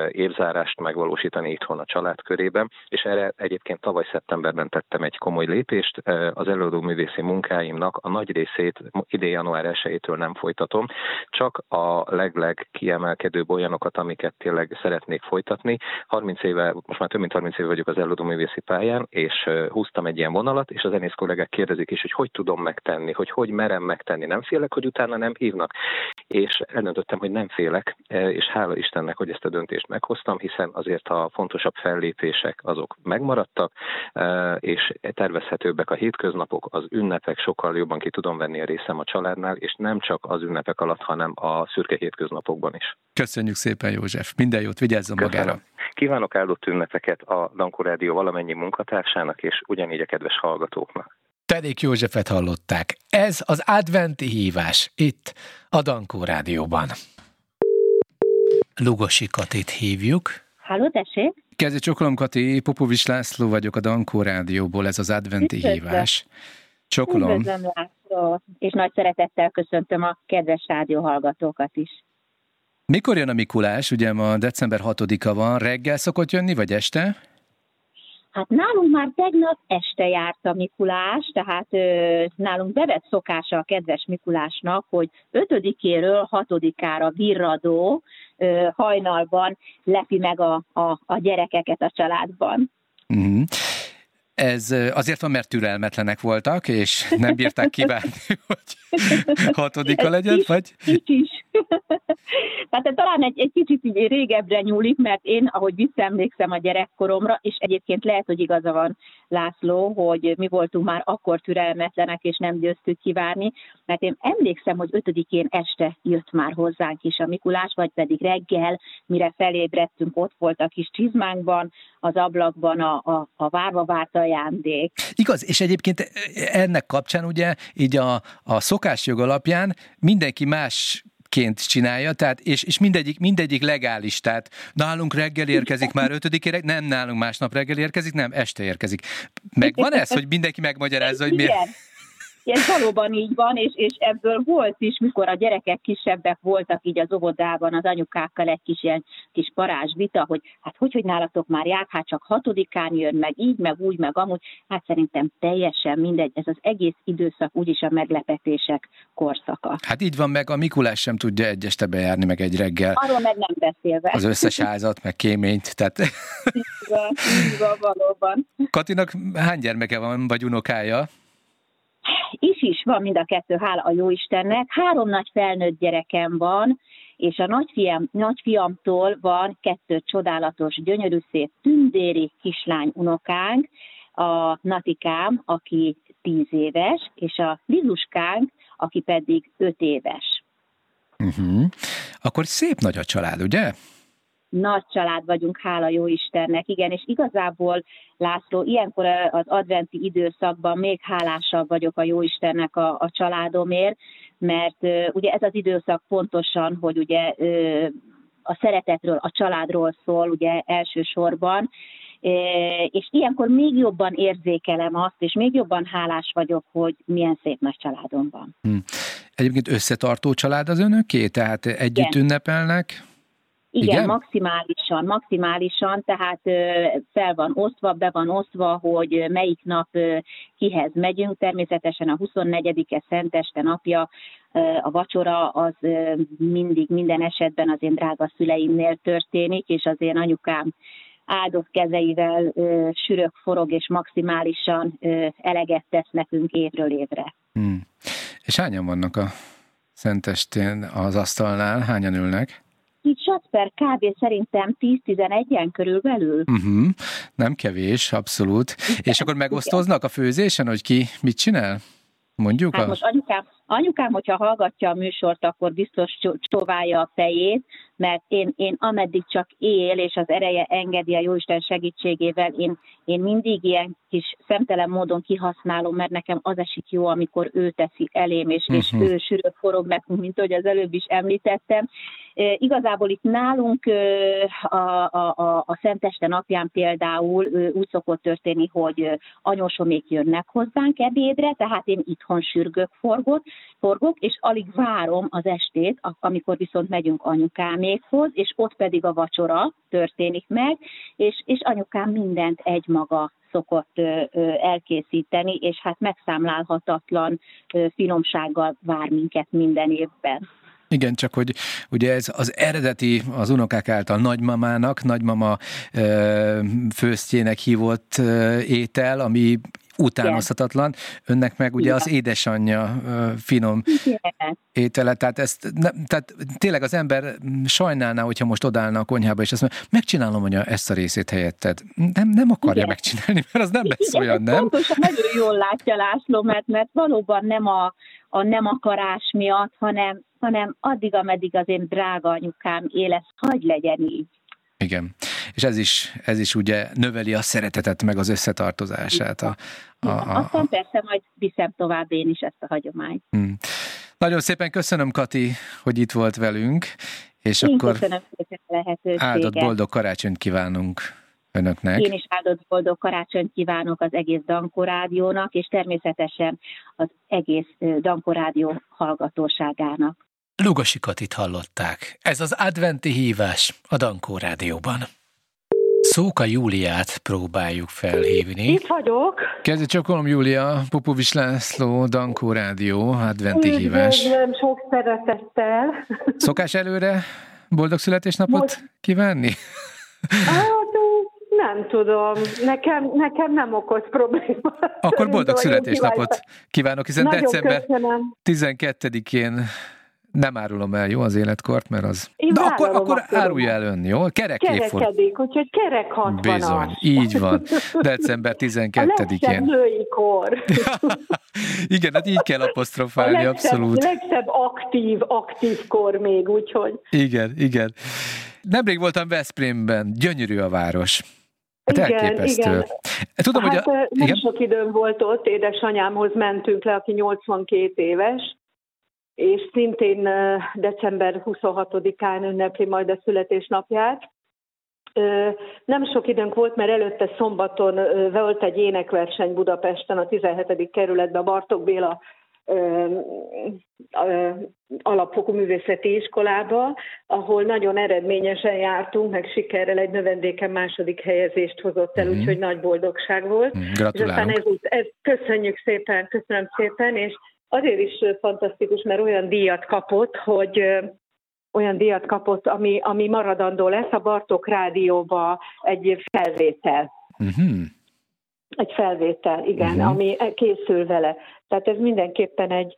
évzárás váltást megvalósítani itthon a család körében, és erre egyébként tavaly szeptemberben tettem egy komoly lépést. Az előadó művészi munkáimnak a nagy részét idén január 1-től nem folytatom, csak a legleg kiemelkedőbb olyanokat, amiket tényleg szeretnék folytatni. 30 éve, most már több mint 30 éve vagyok az előadó művészi pályán, és húztam egy ilyen vonalat, és az zenész kollégák kérdezik is, hogy hogy tudom megtenni, hogy hogy merem megtenni. Nem félek, hogy utána nem hívnak. És eldöntöttem, hogy nem félek, és hála Istennek, hogy ezt a döntést meghoztam, hiszen azért a fontosabb fellépések azok megmaradtak, e, és tervezhetőbbek a hétköznapok, az ünnepek, sokkal jobban ki tudom venni a részem a családnál, és nem csak az ünnepek alatt, hanem a szürke hétköznapokban is. Köszönjük szépen, József. Minden jót, vigyázzon Köszönöm. magára. Kívánok áldott ünnepeket a Dankó Rádió valamennyi munkatársának, és ugyanígy a kedves hallgatóknak. Tedék Józsefet hallották. Ez az adventi hívás itt a Dankó Rádióban. Lugosi Katit hívjuk. Halló, tessék? Kezdje csokolom, Kati, Popovics László vagyok a Dankó Rádióból, ez az adventi Üdvözlöm. hívás. Csokolom. Üdvözlöm, László, és nagy szeretettel köszöntöm a kedves rádióhallgatókat is. Mikor jön a Mikulás? Ugye ma december 6-a van, reggel szokott jönni, vagy este? Hát nálunk már tegnap este járt a Mikulás, tehát ö, nálunk bevett szokása a kedves Mikulásnak, hogy 5-éről 6-ára virradó ö, hajnalban lepi meg a, a, a gyerekeket a családban. Uh-huh. Ez azért van, mert türelmetlenek voltak, és nem bírták kívánni, [LAUGHS] hogy hatodika legyen, vagy? Így is. Tehát [LAUGHS] talán egy, egy kicsit így régebbre nyúlik, mert én, ahogy visszaemlékszem a gyerekkoromra, és egyébként lehet, hogy igaza van László, hogy mi voltunk már akkor türelmetlenek, és nem győztük kivárni, mert én emlékszem, hogy ötödikén este jött már hozzánk is a Mikulás, vagy pedig reggel, mire felébredtünk, ott volt a kis csizmánkban, az ablakban a, a, a várva várt ajándék. Igaz, és egyébként ennek kapcsán ugye így a, a szokásjog alapján mindenki más ként csinálja, tehát, és, és mindegyik, mindegyik legális, tehát nálunk reggel érkezik már ötödikére, nem nálunk másnap reggel érkezik, nem, este érkezik. Megvan ez, hogy mindenki megmagyarázza, hogy miért? Ez valóban így van, és, és ebből volt is, mikor a gyerekek kisebbek voltak így az óvodában, az anyukákkal egy kis ilyen kis parázs vita, hogy hát hogy, hogy nálatok már jár, hát csak hatodikán jön, meg így, meg úgy, meg amúgy. Hát szerintem teljesen mindegy, ez az egész időszak úgyis a meglepetések korszaka. Hát így van, meg a Mikulás sem tudja egy este bejárni, meg egy reggel. Arról meg nem beszélve. Az összes házat, meg kéményt, tehát... Így van, így van, valóban. Katinak hány gyermeke van, vagy unokája? Is is van mind a kettő, hála a Jóistennek. Három nagy felnőtt gyerekem van, és a nagyfiam, nagyfiamtól van kettő csodálatos, gyönyörű szép tündéri kislány unokánk, a Natikám, aki tíz éves, és a Lizuskánk, aki pedig öt éves. Uh-huh. Akkor szép nagy a család, ugye? Nagy család vagyunk, hála jó Istennek. Igen, és igazából László, ilyenkor az adventi időszakban még hálásabb vagyok a jó Istennek a, a családomért, mert ugye ez az időszak pontosan, hogy ugye a szeretetről, a családról szól ugye elsősorban, és ilyenkor még jobban érzékelem azt, és még jobban hálás vagyok, hogy milyen szép nagy családom van. Hm. Egyébként összetartó család az önöké? Tehát együtt Igen. ünnepelnek? Igen, Igen, maximálisan, maximálisan, tehát fel van osztva, be van osztva, hogy melyik nap kihez megyünk. Természetesen a 24-e Szenteste napja a vacsora az mindig, minden esetben az én drága szüleimnél történik, és az én anyukám áldott kezeivel sürök, forog és maximálisan eleget tesz nekünk évről évre. Hmm. És hányan vannak a Szentestén az asztalnál? Hányan ülnek? Így per kb. szerintem 10-11-en körülbelül. Uh-huh. Nem kevés, abszolút. És akkor megosztoznak a főzésen, hogy ki mit csinál? Mondjuk? Hát a... most anyukám, anyukám, hogyha hallgatja a műsort, akkor biztos csóválja a fejét, mert én, én ameddig csak él, és az ereje engedi a Jóisten segítségével, én, én mindig ilyen kis szemtelen módon kihasználom, mert nekem az esik jó, amikor ő teszi elém, és, uh-huh. és mhm. ő sűrű forog nekünk, mint ahogy az előbb is említettem. E, igazából itt nálunk a, a, a, a Szenteste napján például úgy szokott történni, hogy anyósomék jönnek hozzánk ebédre, tehát én itthon sürgök forgok, forgok, és alig várom az estét, amikor viszont megyünk anyukámé, anyukámékhoz, és ott pedig a vacsora történik meg, és, és anyukám mindent egymaga szokott elkészíteni, és hát megszámlálhatatlan finomsággal vár minket minden évben. Igen, csak hogy ugye ez az eredeti, az unokák által nagymamának, nagymama ö, főztjének hívott ö, étel, ami utánozhatatlan. Önnek meg ugye Igen. az édesanyja finom Igen. étele, tehát, ezt, ne, tehát tényleg az ember sajnálná, hogyha most odállna a konyhába, és azt mondja, megcsinálom anya ezt a részét helyetted. Nem, nem akarja Igen. megcsinálni, mert az nem lesz Igen, olyan, nem? Pontosan nagyon jól látja László, mert, mert valóban nem a, a nem akarás miatt, hanem, hanem addig, ameddig az én drága anyukám éles, hagy legyen így. Igen. És ez is, ez is ugye növeli a szeretetet, meg az összetartozását. A, a, a, Aztán persze majd viszem tovább én is ezt a hagyományt. Hmm. Nagyon szépen köszönöm, Kati, hogy itt volt velünk, és én akkor köszönöm szépen a lehetőséget. áldott boldog karácsonyt kívánunk önöknek. Én is áldott boldog karácsonyt kívánok az egész Danko Rádiónak, és természetesen az egész Danko Rádió hallgatóságának. Lugosi Katit hallották. Ez az adventi hívás a Dankó Rádióban. Szóka Júliát próbáljuk felhívni. Itt vagyok. Kezdj csokolom, Júlia, Popovics László, Dankó Rádió, adventi Üdvözlöm, hívás. sok szeretettel. [LAUGHS] Szokás előre boldog születésnapot Most... kívánni? Hát, nem tudom, nekem, nekem nem okoz problémát. Akkor boldog születésnapot kívánok, hiszen Nagyon december köszönöm. 12-én nem árulom el, jó, az életkort, mert az... Én De akkor, akkor árulja el ön, jó? Kerek Kerekedik, úgyhogy kerek 60 Bizony, így van. December 12-én. A kor. [LAUGHS] Igen, hát így kell apostrofálni, a legszebb, abszolút. legszebb aktív, aktív kor még, úgyhogy... Igen, igen. Nemrég voltam Veszprémben, gyönyörű a város. Hát igen, elképesztő. igen. Tudom, hát, hogy a... nem igen? sok időm volt ott, édesanyámhoz mentünk le, aki 82 éves, és szintén december 26-án ünnepli majd a születésnapját. Nem sok időnk volt, mert előtte szombaton volt egy énekverseny Budapesten, a 17. kerületben, Bartok Béla alapfokú művészeti iskolába, ahol nagyon eredményesen jártunk, meg sikerrel egy növendéken második helyezést hozott el, mm. úgyhogy nagy boldogság volt. Gratulálunk. És aztán ez, ez, köszönjük szépen, köszönöm szépen, és azért is fantasztikus, mert olyan díjat kapott, hogy olyan díjat kapott, ami, ami maradandó lesz a Bartók Rádióba egy felvétel. Uh-huh. Egy felvétel, igen, uh-huh. ami készül vele. Tehát ez mindenképpen egy,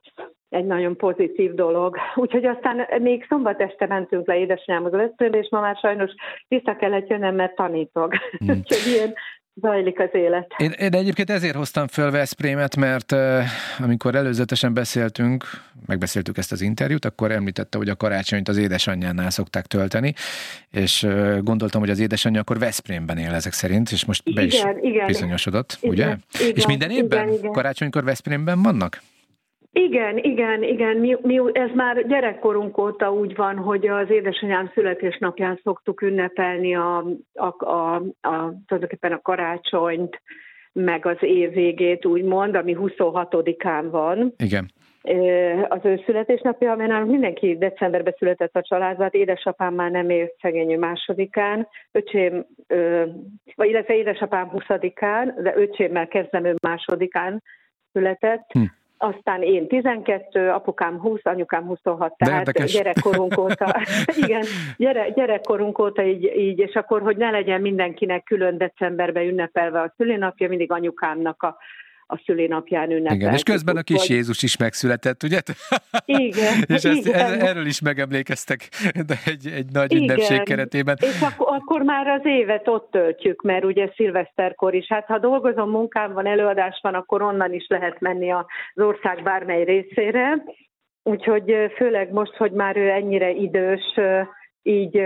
egy nagyon pozitív dolog. Úgyhogy aztán még szombat este mentünk le édesanyámhoz Veszprémbe, és ma már sajnos vissza kellett jönnem, mert tanítok. Mm. [LAUGHS] Úgyhogy ilyen zajlik az élet. Én, én egyébként ezért hoztam föl Veszprémet, mert uh, amikor előzetesen beszéltünk, megbeszéltük ezt az interjút, akkor említette, hogy a karácsonyt az édesanyjánál szokták tölteni, és uh, gondoltam, hogy az édesanyja akkor Veszprémben él ezek szerint, és most be igen, is igen. bizonyosodott, igen, ugye? Igen, és minden évben igen, igen. karácsonykor Veszprémben vannak? Igen, igen, igen. Mi, mi, ez már gyerekkorunk óta úgy van, hogy az édesanyám születésnapján szoktuk ünnepelni a, a, a, a, tulajdonképpen a karácsonyt, meg az év végét úgymond, ami 26-án van. Igen. Az ő születésnapja, mert nálunk mindenki decemberben született a családban, hát édesapám már nem élt szegényű másodikán, öcsém, vagy illetve édesapám 20-án, de öcsémmel kezdem ő másodikán született. Hm aztán én 12, apukám 20, anyukám 26, tehát Érdekes. gyerekkorunk óta, [LAUGHS] igen, gyere, gyerekkorunk óta így, így, és akkor, hogy ne legyen mindenkinek külön decemberben ünnepelve a szülinapja, mindig anyukámnak a a szülinapján ünnepeltük. Igen, és közben a kis vagy... Jézus is megszületett, ugye? Igen. [LAUGHS] és ezt, igen. Erről is megemlékeztek de egy, egy nagy igen. ünnepség keretében. És akkor, akkor már az évet ott töltjük, mert ugye szilveszterkor is. Hát ha dolgozom, munkám van, előadás van, akkor onnan is lehet menni az ország bármely részére. Úgyhogy főleg most, hogy már ő ennyire idős, így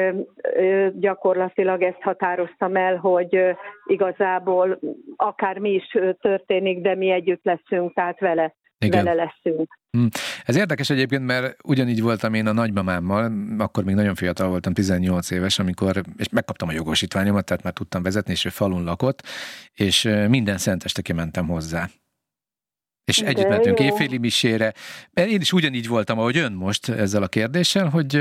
gyakorlatilag ezt határoztam el, hogy igazából akár mi is történik, de mi együtt leszünk, tehát vele, Igen. vele leszünk. Ez érdekes egyébként, mert ugyanígy voltam én a nagymamámmal, akkor még nagyon fiatal voltam, 18 éves, amikor, és megkaptam a jogosítványomat, tehát már tudtam vezetni, és ő falun lakott, és minden szenteste kimentem hozzá. És De együtt mentünk jó. évféli misére. Én is ugyanígy voltam, ahogy ön most ezzel a kérdéssel, hogy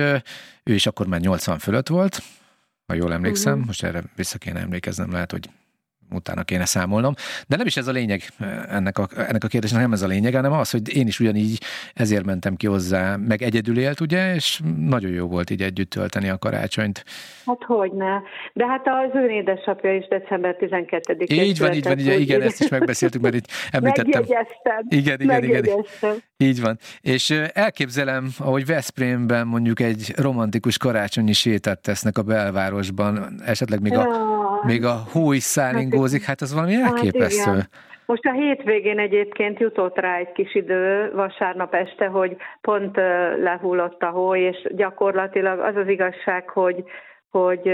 ő is akkor már 80 fölött volt, ha jól emlékszem, uh-huh. most erre vissza kéne emlékeznem, lehet, hogy utána kéne számolnom. De nem is ez a lényeg ennek a, ennek a kérdésnek, nem ez a lényeg, hanem az, hogy én is ugyanígy ezért mentem ki hozzá, meg egyedül élt, ugye, és nagyon jó volt így együtt tölteni a karácsonyt. Hát hogyne. De hát az ön édesapja is december 12-én Így van, így van, így, igen, ezt is megbeszéltük, mert így említettem. Megjegyeztem. Igen, igen, igen. Így van. És elképzelem, ahogy Veszprémben mondjuk egy romantikus karácsonyi sétát tesznek a belvárosban, esetleg még a, még a hó is szállingózik, hát az valami elképesztő. Hát most a hétvégén egyébként jutott rá egy kis idő, vasárnap este, hogy pont lehullott a hó, és gyakorlatilag az az igazság, hogy hogy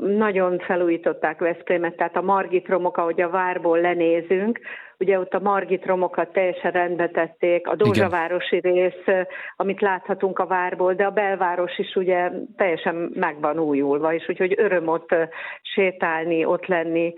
nagyon felújították Veszprémet, tehát a Margit romok, ahogy a várból lenézünk, ugye ott a Margit romokat teljesen rendbe tették, a Dózsavárosi rész, amit láthatunk a várból, de a belváros is ugye teljesen meg van újulva, és úgyhogy öröm ott sétálni, ott lenni,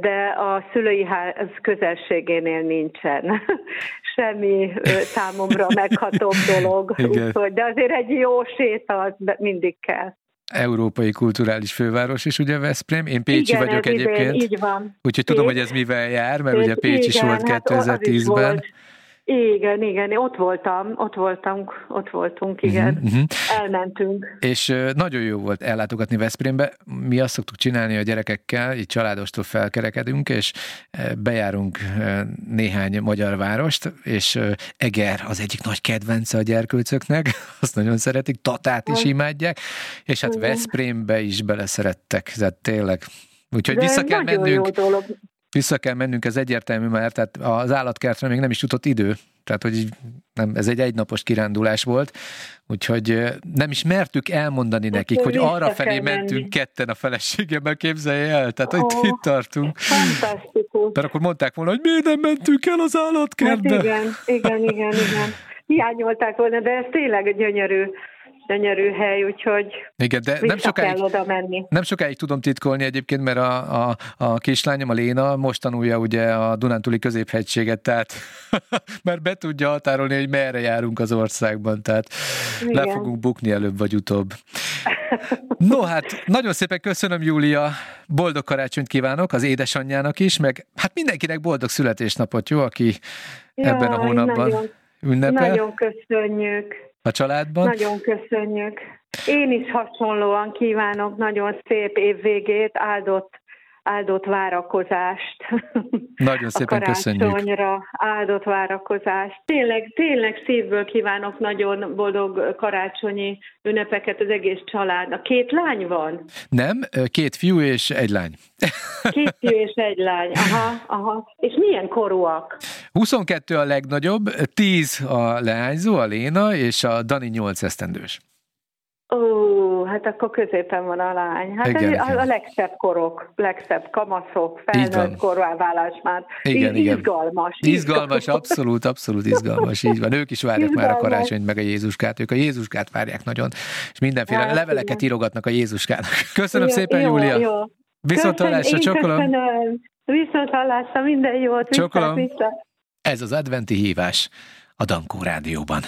de a szülői ház közelségénél nincsen. [LAUGHS] Semmi számomra meghatóbb dolog. Úgyhogy, de azért egy jó séta az mindig kell európai kulturális főváros is, ugye Veszprém. Én Pécsi igen, vagyok egyébként. Így van. Úgyhogy tudom, hogy ez mivel jár, mert ugye Pécs igen, is volt 2010-ben. Hát igen, igen, ott voltam, ott voltunk, ott voltunk, igen. Uh-huh. Elmentünk. És nagyon jó volt ellátogatni Veszprémbe. Mi azt szoktuk csinálni a gyerekekkel, így családostól felkerekedünk, és bejárunk néhány magyar várost, és Eger az egyik nagy kedvence a gyerkőcöknek, [LAUGHS] azt nagyon szeretik, Tatát is imádják, és hát Veszprémbe is beleszerettek, tehát tényleg Úgyhogy vissza kell mennünk. Vissza kell mennünk, ez egyértelmű már, tehát az állatkertre még nem is jutott idő, tehát hogy nem, ez egy egynapos kirándulás volt, úgyhogy nem is mertük elmondani hát, nekik, hogy arra felé mentünk menni. ketten a feleségemmel, képzelje el, tehát oh, itt tartunk. Fantasztikus. Mert akkor mondták volna, hogy miért nem mentünk el az állatkertbe. Hát igen, igen, igen, igen. Hiányolták volna, de ez tényleg gyönyörű gyönyörű hely, úgyhogy Igen, de nem sokáig, kell oda menni. Nem sokáig tudom titkolni egyébként, mert a, a, a kislányom, a Léna most tanulja ugye a Dunántúli középhegységet, tehát [LAUGHS] már be tudja határolni, hogy merre járunk az országban, tehát Igen. le fogunk bukni előbb vagy utóbb. No hát, nagyon szépen köszönöm, Júlia, boldog karácsonyt kívánok az édesanyjának is, meg hát mindenkinek boldog születésnapot, jó, aki Jaj, ebben a hónapban nagyon, ünnepel. Nagyon köszönjük a családban. Nagyon köszönjük. Én is hasonlóan kívánok nagyon szép évvégét, áldott áldott várakozást. Nagyon szépen a köszönjük. áldott várakozást. Tényleg, tényleg szívből kívánok nagyon boldog karácsonyi ünnepeket az egész családnak. Két lány van? Nem, két fiú és egy lány. Két fiú és egy lány, aha, aha. És milyen korúak? 22 a legnagyobb, 10 a leányzó, a Léna, és a Dani 8 esztendős. Ó, hát akkor középen van a lány. Hát igen, a, igen. a legszebb korok, legszebb kamaszok, felnőtt korválválás már. Igen, igen. Izgalmas. Izgalmas, abszolút, abszolút izgalmas, így van. Ők is várják izgalmas. már a karácsonyt, meg a Jézuskát. Ők a Jézuskát várják nagyon, és mindenféle hát, leveleket igen. írogatnak a Jézuskának. Köszönöm jó, szépen, jó, Júlia. Jó. Viszont hallásra, csokolom. Viszont hallásra, minden jót. Csokolom. Ez az adventi hívás a Dankó Rádióban.